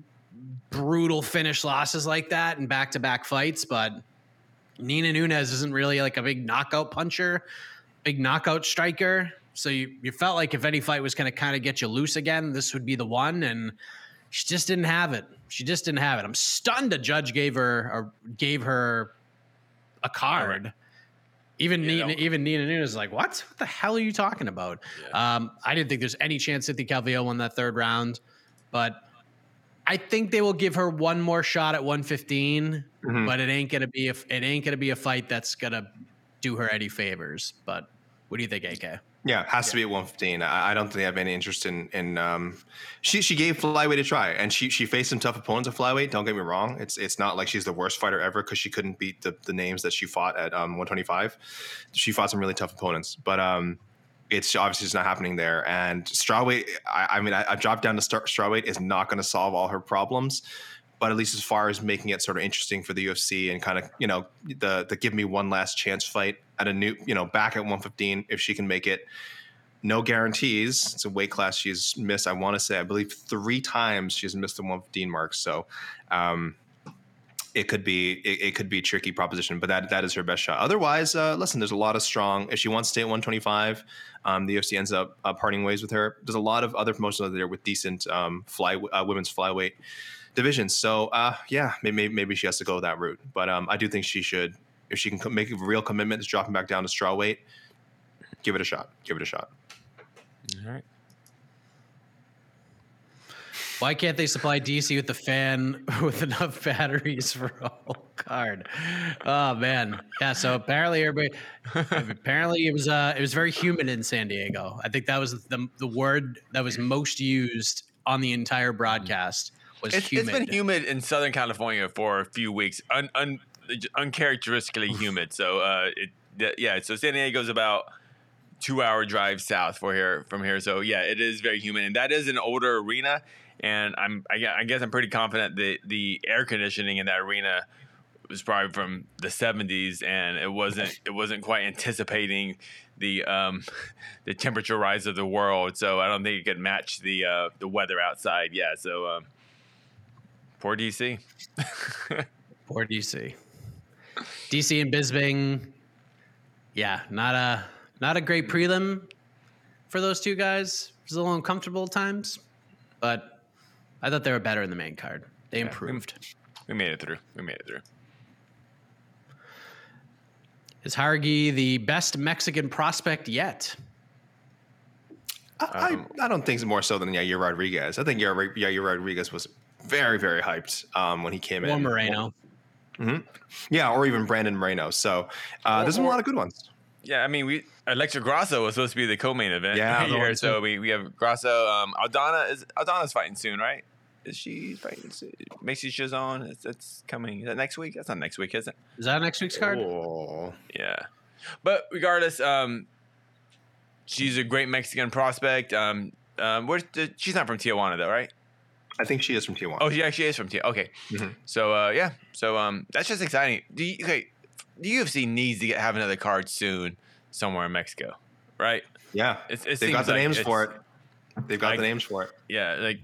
Speaker 1: brutal finish losses like that in back to back fights, but Nina Nunes isn't really like a big knockout puncher, big knockout striker. So you, you felt like if any fight was going to kind of get you loose again, this would be the one. And she just didn't have it. She just didn't have it. I'm stunned a judge gave her or gave her a card. Even Nina, even Nina Nunes is like, what? What the hell are you talking about? Yeah. Um, I didn't think there's any chance Cynthia Calvillo won that third round, but I think they will give her one more shot at 115. Mm-hmm. But it ain't gonna be a, it ain't gonna be a fight that's gonna do her any favors. But what do you think, AK?
Speaker 3: Yeah, it has yeah. to be at 115. I, I, don't think they have any interest in in. Um, she she gave flyweight a try, and she she faced some tough opponents at flyweight. Don't get me wrong; it's it's not like she's the worst fighter ever because she couldn't beat the, the names that she fought at um, 125. She fought some really tough opponents, but um, it's obviously just not happening there. And strawweight, I, I mean, I, I dropped down to start strawweight is not going to solve all her problems but at least as far as making it sort of interesting for the UFC and kind of you know the the give me one last chance fight at a new you know back at 115 if she can make it. No guarantees. It's a weight class she's missed. I want to say I believe three times she's missed the 115 mark. So um, it could be it, it, could be a tricky proposition, but that that is her best shot. Otherwise, uh, listen, there's a lot of strong. If she wants to stay at 125, um, the UFC ends up uh, parting ways with her. There's a lot of other promotions out there with decent um, fly uh, women's flyweight divisions. So uh, yeah, maybe maybe she has to go that route. But um, I do think she should, if she can make a real commitment to dropping back down to straw weight, give it a shot. Give it a shot.
Speaker 5: All right.
Speaker 1: Why can't they supply DC with the fan with enough batteries for a whole card? Oh man, yeah. So apparently, everybody apparently it was uh it was very humid in San Diego. I think that was the the word that was most used on the entire broadcast was
Speaker 5: it's,
Speaker 1: humid.
Speaker 5: It's been humid in Southern California for a few weeks, un, un, uncharacteristically humid. So, uh, it, yeah, so San Diego's about two hour drive south for here from here. So yeah, it is very humid, and that is an older arena. And I'm I guess I'm pretty confident that the air conditioning in that arena was probably from the 70s, and it wasn't it wasn't quite anticipating the um, the temperature rise of the world. So I don't think it could match the uh, the weather outside. Yeah, so. Um, Poor DC.
Speaker 1: Poor DC. DC and Bisping Yeah, not a not a great prelim for those two guys. It was a little uncomfortable at times, but I thought they were better in the main card. They yeah, improved.
Speaker 5: We, we made it through. We made it through.
Speaker 1: Is Jauregui the best Mexican prospect yet?
Speaker 3: I, um, I, I, don't think it's more so than Yair Rodriguez. I think Yair, Yair Rodriguez was very very hyped um, when he came
Speaker 1: or
Speaker 3: in.
Speaker 1: Or Moreno.
Speaker 3: Mm-hmm. Yeah, or even Brandon Moreno. So uh, there's a lot of good ones.
Speaker 5: Yeah, I mean, we Alexa Grasso was supposed to be the co-main event yeah, here, so we, we have Grasso. Um, Aldana is Aldana's fighting soon, right? Is she fighting soon? Macy Chiasson, it's, it's coming. Is that next week? That's not next week, is it?
Speaker 1: Is that next week's card?
Speaker 3: Oh.
Speaker 5: Yeah, but regardless, um, she's a great Mexican prospect. Um, um, where's the, she's not from Tijuana though, right?
Speaker 3: I think she is from Tijuana.
Speaker 5: Oh, she actually is from Tijuana. Okay,
Speaker 3: Mhm.
Speaker 5: so uh, yeah, so um, that's just exciting. Do you, okay, the UFC needs to get, have another card soon somewhere in Mexico, right?
Speaker 3: yeah,
Speaker 5: It's, it
Speaker 3: they've got the
Speaker 5: like
Speaker 3: names for it. They've got
Speaker 5: like-
Speaker 3: the names for it.
Speaker 5: yeah, like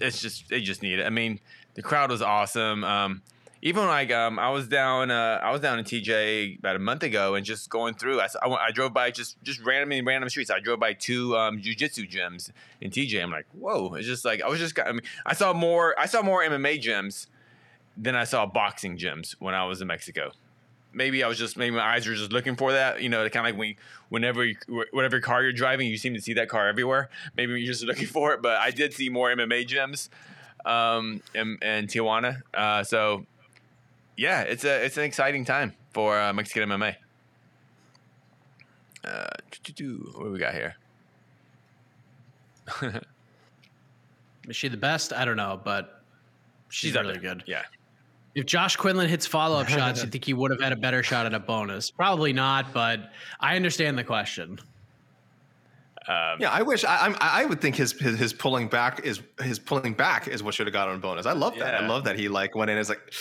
Speaker 5: it's just they just need it. I mean, the crowd was awesome. Um, even like um, I was down, uh, I was down in TJ about a month ago, and just going through, I, I, I drove by just just randomly random streets. I drove by two um, jujitsu gyms in TJ. I'm like, whoa! It's just like I was just, I mean, I saw more, I saw more MMA gyms than I saw boxing gyms when I was in Mexico. Maybe I was just maybe my eyes were just looking for that, you know, kind of like when you, whenever you, whatever car you're driving, you seem to see that car everywhere. Maybe you're just looking for it, but I did see more MMA gyms um, in, in Tijuana. Uh, so yeah, it's a it's an exciting time for uh, Mexican MMA. Uh, what do we got here?
Speaker 1: Is she the best? I don't know, but she's,
Speaker 5: up
Speaker 1: really
Speaker 5: there.
Speaker 1: good.
Speaker 5: Yeah.
Speaker 1: If Josh Quinlan hits follow up shots, you think he would have had a better shot at a bonus? Probably not, but I understand the question.
Speaker 5: Um,
Speaker 3: Yeah, I wish I, I'm, I would think his, his his pulling back is his pulling back is what should have got on bonus. I love that. I love that he like went in. and It's like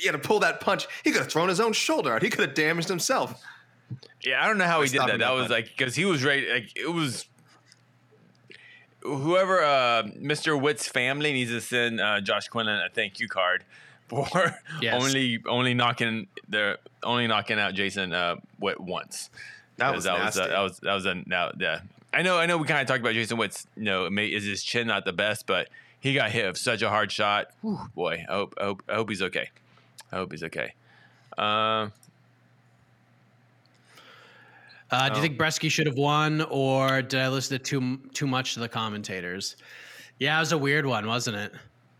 Speaker 3: he had to pull that punch. He could have thrown his own shoulder out. He could have damaged himself.
Speaker 5: Yeah, I don't know how he did that. That
Speaker 3: that
Speaker 5: was like because he was right. Like it was whoever uh, Mr. Witt's family needs to send uh, Josh Quinlan a thank you card for
Speaker 1: Yes.
Speaker 5: only only knocking the only knocking out Jason uh, Witt once.
Speaker 3: That
Speaker 5: 'Cause
Speaker 3: was
Speaker 5: that was, uh, that was that was a now yeah. I know I know we kind of talked about Jason Witt's. You know, may, is his chin not the best, but he got hit with such a hard shot. Whew, boy, I hope, I hope I hope he's okay. I hope he's okay. Um,
Speaker 1: Uh, do you
Speaker 5: Oh.
Speaker 1: think Brzeski should have won, or did I listen to too too much to the commentators? Yeah, it was a weird one, wasn't it?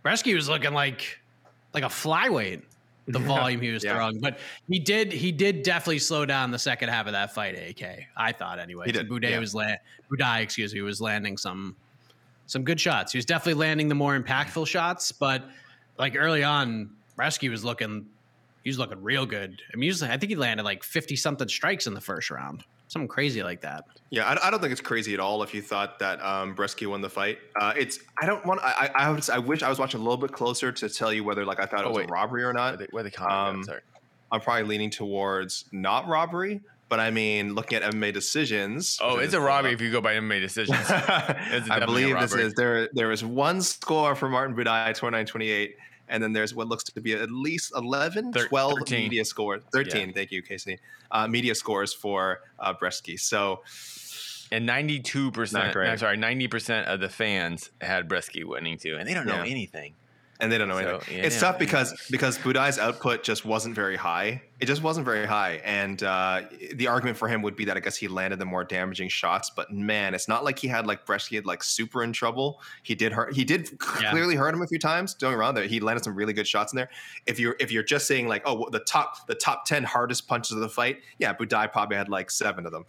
Speaker 1: Brzeski was looking like like a flyweight. The volume he was
Speaker 3: Yeah.
Speaker 1: throwing, but he did he did definitely slow down the second half of that fight. AK, I thought anyway.
Speaker 3: He did,
Speaker 1: Boudet
Speaker 3: yeah.
Speaker 1: was la- Buday, excuse me, was landing some some good shots. He was definitely landing the more impactful shots, but like early on, Brzeski was looking he was looking real good. I mean, he was, I think he landed like fifty something strikes in the first round, something crazy like that.
Speaker 3: Yeah, I, I don't think it's crazy at all if you thought that um, Brzeski won the fight. Uh, it's I don't want I I, I, would, I wish I was watching a little bit closer to tell you whether like I thought it
Speaker 5: Oh,
Speaker 3: was
Speaker 5: wait.
Speaker 3: a robbery or not.
Speaker 5: the, where the comment
Speaker 3: Um,
Speaker 5: sorry.
Speaker 3: I'm probably leaning towards not robbery, but I mean looking at MMA decisions.
Speaker 5: Oh, it's a robbery
Speaker 3: up.
Speaker 5: if you go by MMA decisions.
Speaker 3: I believe this is there. There is one score for Martin Buday, 29-28, and then there's what looks to be at least 11,
Speaker 5: Thir-
Speaker 3: 12
Speaker 5: 13.
Speaker 3: media scores. 13, thank you, Casey. Uh, media scores for uh, Brzeski. So
Speaker 5: and ninety-two
Speaker 3: Not
Speaker 5: percent. I'm sorry, ninety percent of the fans had Brzeski winning too, and they don't know
Speaker 3: Yeah.
Speaker 5: anything.
Speaker 3: And they don't know
Speaker 5: So,
Speaker 3: anything.
Speaker 5: yeah,
Speaker 3: it's
Speaker 5: they
Speaker 3: tough
Speaker 5: don't-
Speaker 3: because because Buday's output just wasn't very high. It just wasn't very high, and uh, the argument for him would be that I guess he landed the more damaging shots. But man, it's not like he had like Brzeski had like super in trouble. He did hurt. He did
Speaker 1: Yeah.
Speaker 3: clearly hurt him a few times. Don't wrong. There, he landed some really good shots in there. If you're if you're just saying like oh the top the top ten hardest punches of the fight, yeah, Buday probably had like seven of them.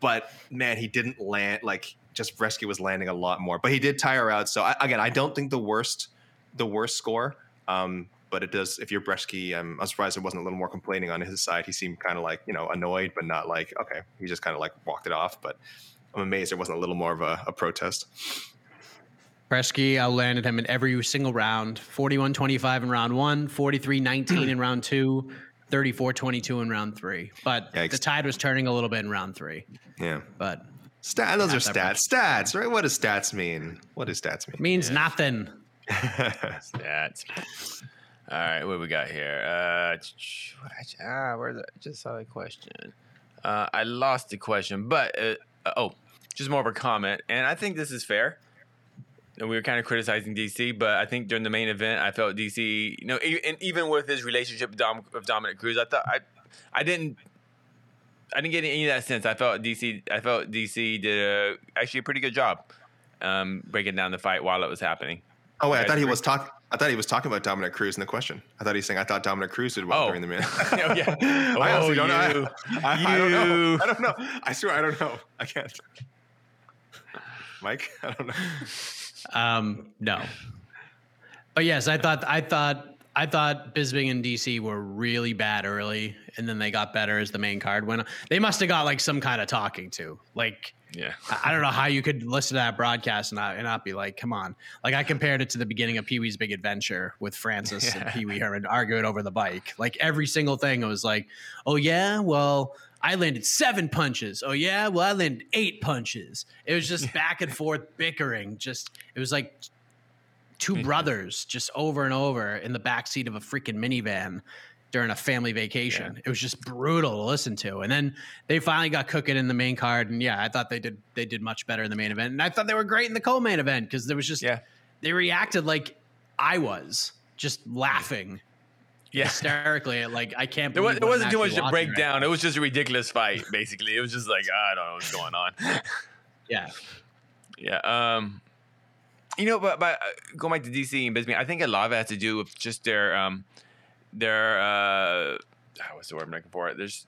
Speaker 3: But man, he didn't land like just Brzeski was landing a lot more. But he did tire out. So I, again, I don't think the worst the worst score. Um, but it does. If you're Brzeski, I'm, I'm surprised it wasn't a little more complaining on his side. He seemed kind of like you know annoyed, but not like okay. He just kind of like walked it off. But I'm amazed there wasn't a little more of a, a protest.
Speaker 1: Brzeski outlanded him in every single round 41 25 in round one, 43 19 in round two, 34 22 in round three. But
Speaker 3: Yikes.
Speaker 1: the tide was turning a little bit in round three.
Speaker 3: Yeah,
Speaker 1: But
Speaker 3: stat. Those are stats. Stats, right? What does stats mean? What does stats mean?
Speaker 1: means nothing.
Speaker 5: Stats. All right, what we got here? Uh, ah, where the, just saw the question. Uh, I lost the question, but uh, uh, oh, just more of a comment, and I think this is fair. And we were kind of criticizing DC, but I think during the main event, I felt DC, you know, and even with his relationship with, Dom, with Dominick Cruz, I thought I, I didn't, I didn't get any of that sense. I felt DC, I felt DC did a, actually a pretty good job, um, breaking down the fight while it was happening.
Speaker 3: Oh wait, I thought he was talking. I thought he was talking about Dominick Cruz in the question. I thought he was saying I thought Dominick Cruz did well
Speaker 5: Oh.
Speaker 3: during the minute.
Speaker 5: Oh, yeah.
Speaker 3: I honestly
Speaker 5: Oh,
Speaker 3: don't know.
Speaker 5: you.
Speaker 3: I, I, I don't know. I don't know. I swear I don't know. I can't. Mike, I don't know.
Speaker 1: Um, no. But yes, I thought I thought I thought Bisping and DC were really bad early, and then they got better as the main card went. on. They must have got like some kind of talking to. Like
Speaker 5: Yeah.
Speaker 1: I don't know how you could listen to that broadcast and not, and not be like, come on. Like I compared it to the beginning of Pee Wee's Big Adventure with Francis yeah. and Pee Wee Herman arguing over the bike. Like every single thing, it was like, oh yeah, well, I landed seven punches. Oh yeah, well, I landed eight punches. It was just back and forth bickering. Just it was like two mm-hmm. brothers just over and over in the back seat of a freaking minivan during a family vacation. Yeah. It was just brutal to listen to. And then they finally got cooking in the main card. And yeah, I thought they did they did much better in the main event. And I thought they were great in the co-main event because there was just yeah. they reacted like I was just laughing. Yeah. hysterically like I can't.
Speaker 5: There, was, wasn't too much to break down. It was just a ridiculous fight, basically. It was just like I don't know what's going on.
Speaker 1: yeah,
Speaker 5: yeah. Um, you know, but but uh, going back to DC and Bisping, I think a lot of it has to do with just their um, they're uh, ah, what's the word I'm looking for? There's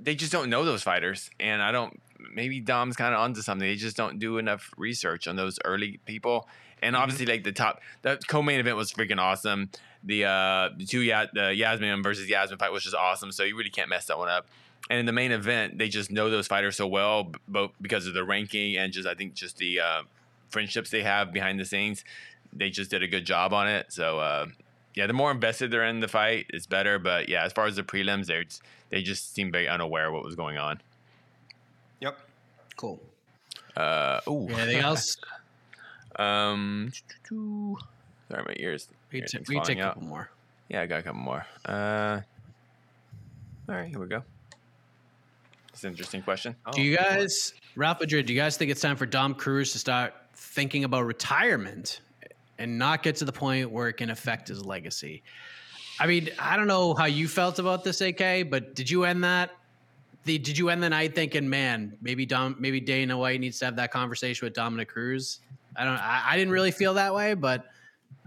Speaker 5: they just don't know those fighters, and I don't. Maybe Dom's kind of onto something. They just don't do enough research on those early people. And mm-hmm. obviously, like the top, the co-main event was freaking awesome. The uh, the two ya- the Yasmin versus Yasmin fight was just awesome. So you really can't mess that one up. And in the main event, they just know those fighters so well, both because of the ranking and just I think just the uh, friendships they have behind the scenes. They just did a good job on it. So uh, yeah, the more invested they're in the fight, it's better. But yeah, as far as the prelims, they they just seem very unaware of what was going on.
Speaker 3: Yep.
Speaker 1: Cool.
Speaker 5: Uh, ooh.
Speaker 1: Anything else?
Speaker 5: um, sorry, my ears.
Speaker 1: We, t- we take a couple more.
Speaker 5: Yeah, I got a couple more. Uh, all right, here we go. It's an interesting question.
Speaker 1: do you guys, Ralph Madrid, do you guys think it's time for Dom Cruz to start thinking about retirement and not get to the point where it can affect his legacy. I mean, I don't know how you felt about this, AK, but did you end that? The, did you end the night thinking, man, maybe Dom, maybe Dana White needs to have that conversation with Dominick Cruz? I don't. I, I didn't really feel that way, but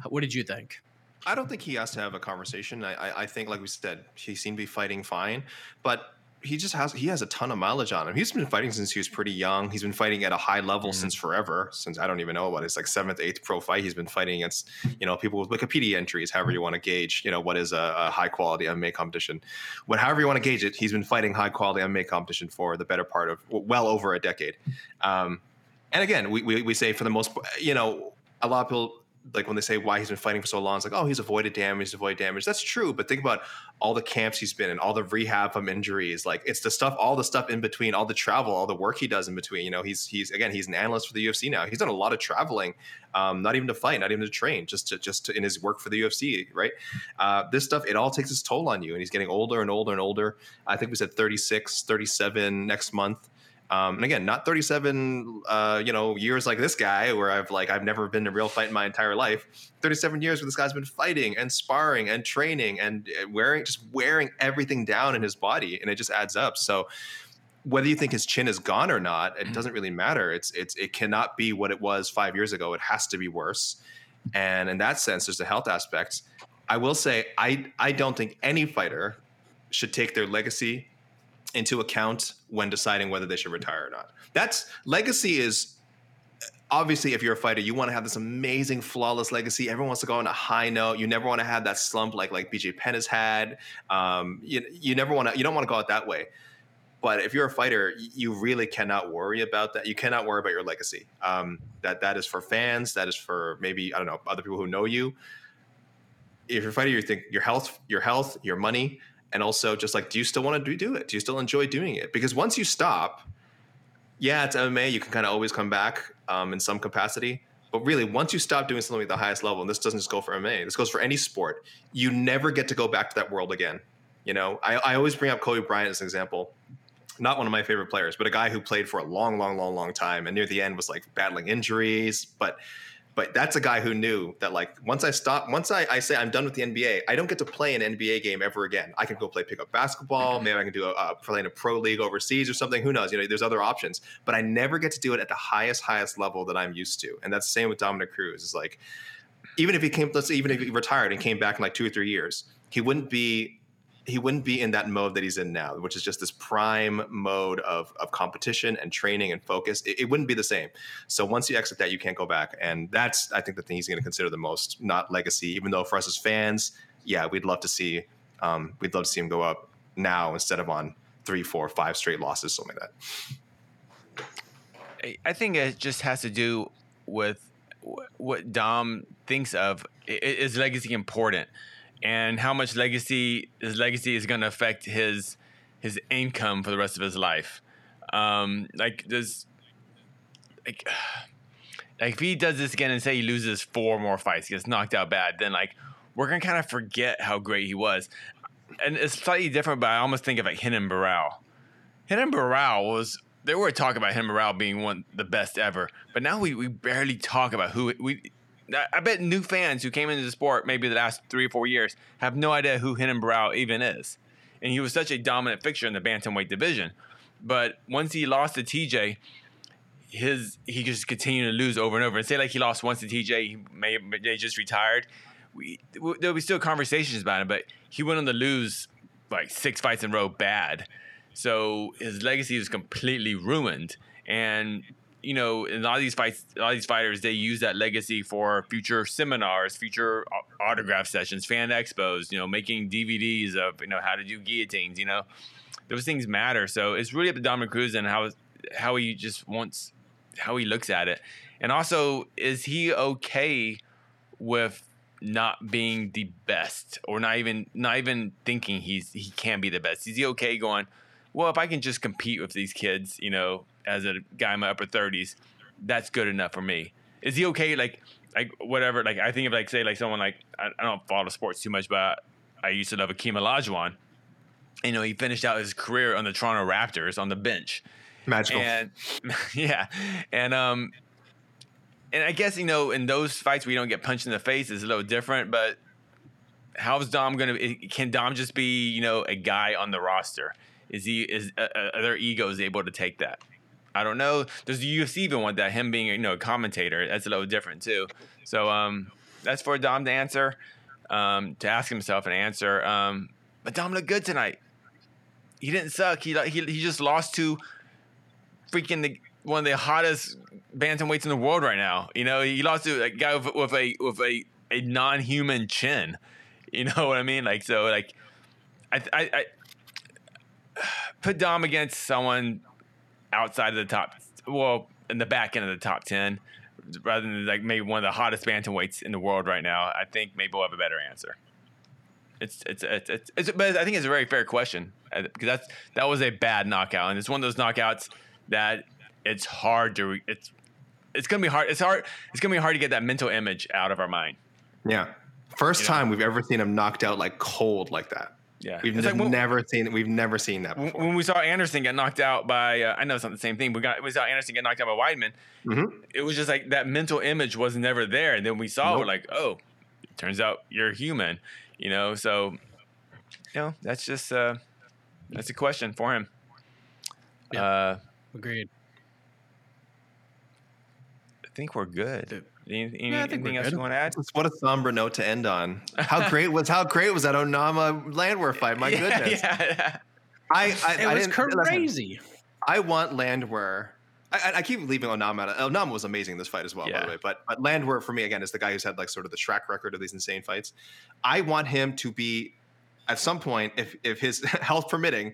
Speaker 1: what did you think?
Speaker 3: I don't think he has to have a conversation. I, I, I think, like we said, he seemed to be fighting fine, but he just has he has a ton of mileage on him. He's been fighting since he was pretty young. He's been fighting at a high level mm-hmm. since forever. Since I don't even know what his like seventh, eighth pro fight. He's been fighting against you know people with Wikipedia entries, however you want to gauge you know what is a, a high quality MMA competition. What however you want to gauge it, he's been fighting high quality MMA competition for the better part of well over a decade. Um, and again, we, we we say for the most you know a lot of people like when they say why he's been fighting for so long, it's like, oh, he's avoided damage, avoided damage. That's true, but think about all the camps he's been in, all the rehab from injuries. Like it's the stuff, all the stuff in between, all the travel, all the work he does in between. You know, he's he's again, he's an analyst for the UFC now. He's done a lot of traveling, um, not even to fight, not even to train, just to just to, in his work for the UFC. Right, uh, this stuff it all takes its toll on you, and he's getting older and older and older. I think we said 36, 37 next month. Um, and again, not 37, uh, you know, years like this guy where I've like I've never been in a real fight in my entire life. 37 years where this guy's been fighting and sparring and training and uh, wearing just wearing everything down in his body, and it just adds up. So whether you think his chin is gone or not, it mm-hmm. doesn't really matter. It's it's it cannot be what it was five years ago. It has to be worse. And in that sense, there's the health aspects. I will say I I don't think any fighter should take their legacy into account when deciding whether they should retire or not. That's legacy is obviously if you're a fighter, you want to have this amazing, flawless legacy. Everyone wants to go on a high note. You never want to have that slump like like BJ Penn has had. Um, you you never want to you don't want to go out that way. But if you're a fighter, you really cannot worry about that. You cannot worry about your legacy. Um, that that is for fans. That is for maybe I don't know other people who know you. If you're a fighter, you think your health, your health, your money and also just like do you still want to do it? Do you still enjoy doing it? Because once you stop yeah it's mma you can kind of always come back um, in some capacity. But really once you stop doing something at the highest level and this doesn't just go for mma this goes for any sport you never get to go back to that world again you know? I, I always bring up kobe bryant as an example. Not one of my favorite players but a guy who played for a long long long long time and near the end was like battling injuries but but that's a guy who knew that like once I stop, once I, I say I'm done with the NBA, I don't get to play an NBA game ever again. I can go play pickup basketball. Mm-hmm. Maybe I can do a, a play in a pro league overseas or something. Who knows? You know, there's other options. But I never get to do it at the highest, highest level that I'm used to. And that's the same with Dominick Cruz. Is like even if he came, let's say even if he retired and came back in like two or three years, he wouldn't be he wouldn't be in that mode that he's in now, which is just this prime mode of, of competition and training and focus. It, it wouldn't be the same. So once you exit that, you can't go back. And that's, I think, the thing he's going to consider the most, not legacy. Even though for us as fans, yeah, we'd love to see, um, we'd love to see him go up now instead of on three, four, five straight losses, something like that.
Speaker 5: I- I think it just has to do with what Dom thinks of. Is legacy important, and how much legacy his legacy is going to affect his his income for the rest of his life? Um, like does like like if he does this again and say he loses four more fights, gets knocked out bad, then like we're gonna kind of forget how great he was. And it's slightly different, but I almost think of like Renan. Renan Barao was there were talk about Renan Barao being one the best ever, but now we, we barely talk about who we. I- bet new fans who came into the sport maybe the last three or four years have no idea who Renan Barao even is, and he was such a dominant fixture in the bantamweight division. But once he lost to TJ, his he just continued to lose over and over. And say like he lost once to TJ, he may they just retired. We there'll be still conversations about him, but he went on to lose like six fights in a row bad. So his legacy was completely ruined. And you know, in a lot of these fights, a lot of these fighters, they use that legacy for future seminars, future autograph sessions, fan expos. You know, making DVDs of you know how to do guillotines. You know, those things matter. So it's really up to Dominick Cruz and how how he just wants how he looks at it, and also is he okay with not being the best or not even not even thinking he's he can be the best? Is he okay going? Well, if I can just compete with these kids, you know, as a guy in my upper thirties, that's good enough for me. Is he okay? Like, like whatever. Like I think of like say like someone like I, I don't follow sports too much, but I used to love Akeem Olajuwon you know, he finished out his career on the Toronto Raptors on the bench.
Speaker 3: Magical.
Speaker 5: And yeah, and um, and I guess you know in those fights we don't get punched in the face is a little different. But how's Dom gonna? Can Dom just be you know a guy on the roster? Is he is uh, uh, are their egos able to take that? I don't know. Does the UFC even want that? Him being you know a commentator, that's a little different too. So um, that's for Dom to answer, um, to ask himself and answer. Um, but Dom looked good tonight. He didn't suck. He he he just lost to freaking the one of the hottest bantamweights in the world right now. You know, he lost to a guy with, with a with a, a non human chin. You know what I mean? Like so, like I I, I put Dom against someone outside of the top, well, in the back end of the top ten, rather than like maybe one of the hottest bantamweights in the world right now. I think maybe we'll have a better answer. It's it's it's, it's, it's but I think it's a very fair question because that's that was a bad knockout, and it's one of those knockouts that it's hard to re- it's it's gonna be hard. It's hard. It's gonna be hard to get that mental image out of our mind.
Speaker 3: Yeah. First
Speaker 5: You know?
Speaker 3: time we've ever seen him knocked out like cold like that.
Speaker 5: Yeah,
Speaker 3: We've
Speaker 5: like when-
Speaker 3: never seen we've never seen that
Speaker 5: when,
Speaker 3: before.
Speaker 5: when we saw Anderson get knocked out by, uh, I know it's not the same thing. We got we saw Anderson get knocked out by Weidman.
Speaker 3: Mhm.
Speaker 5: It was just like that mental image was never there, and then we saw it, we're like, oh, turns out you're human, you know. So, you know, that's just uh, that's a question for him.
Speaker 1: Yeah.
Speaker 5: Uh,
Speaker 1: Agreed.
Speaker 5: I think we're good. Any, any,
Speaker 1: Yeah, I think
Speaker 5: anything
Speaker 1: we're
Speaker 5: else you want to add?
Speaker 3: What a somber note to end on. How great was how great was that Onama Landwehr fight? My
Speaker 5: Yeah,
Speaker 3: goodness.
Speaker 5: yeah.
Speaker 3: I, I
Speaker 1: It
Speaker 3: I
Speaker 1: was
Speaker 3: didn't- listen,
Speaker 1: crazy.
Speaker 3: I want Landwehr. I, I- I keep leaving Onama out. of- Onama was amazing in this fight as well, by the way. But but Landwehr for me again is the guy who's had like sort of the track record of these insane fights. I want him to be at some point, if if his health permitting,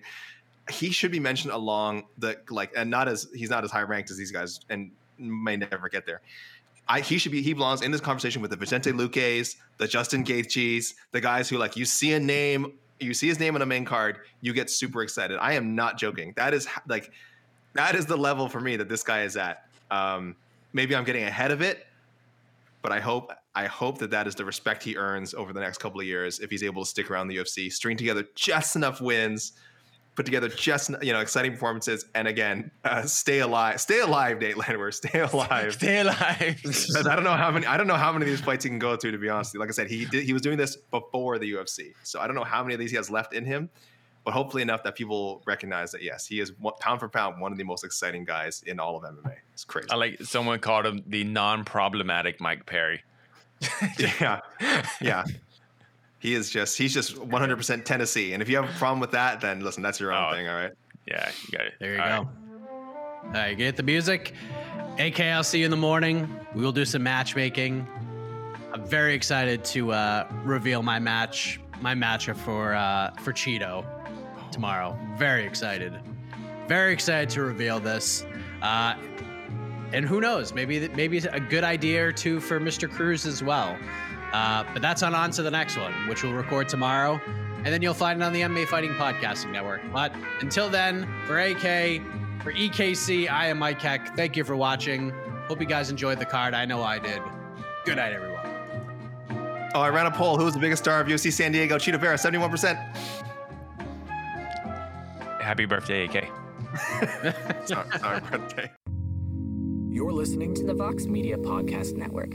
Speaker 3: he should be mentioned along the like and not as he's not as high ranked as these guys and may never get there. I, he should be he belongs in this conversation with the Vicente Luques, the Justin Gaethjes, the guys who like you see a name, you see his name on a main card, you get super excited. I am not joking. That is like that is the level for me that this guy is at. Um, maybe I'm getting ahead of it, but I hope I hope that that is the respect he earns over the next couple of years if he's able to stick around the UFC, string together just enough wins, put together just you know exciting performances, and again uh, stay alive, stay alive, Nate Landwehr, stay alive.
Speaker 5: Stay alive.
Speaker 3: Because I don't know how many I don't know how many of these fights he can go through. To be honest, like I said, he did, he was doing this before the UFC, so I don't know how many of these he has left in him. But hopefully enough that people recognize that yes, he is one, pound for pound one of the most exciting guys in all of MMA. It's crazy.
Speaker 5: I like someone called him the non-problematic Mike Perry.
Speaker 3: yeah, yeah. He is just he's just 100% Tennessee, and if you have a problem with that, then listen, that's your own
Speaker 5: Oh.
Speaker 3: thing. All right.
Speaker 5: Yeah, you got it.
Speaker 1: There you
Speaker 5: All
Speaker 1: go.
Speaker 5: right.
Speaker 1: All right, get the music. AK, I'll see you in the morning. We will do some matchmaking. I'm very excited to uh, reveal my match, my matchup for uh, for Chito tomorrow. Very excited. Very excited to reveal this. Uh, and who knows, maybe maybe a good idea or two for Mr. Cruz as well. Uh, but that's on on to the next one, which we'll record tomorrow, and then you'll find it on the MMA Fighting Podcasting Network. But until then, for AK, for EKC, I am Mike Heck. Thank you for watching. Hope you guys enjoyed the card. I know I did. Good night, everyone.
Speaker 3: Oh, I ran a poll. Who was the biggest star of UFC San Diego? Chito Vera, 71%.
Speaker 5: Happy birthday, AK.
Speaker 3: sorry, sorry, birthday.
Speaker 6: You're listening to the Vox Media Podcast Network.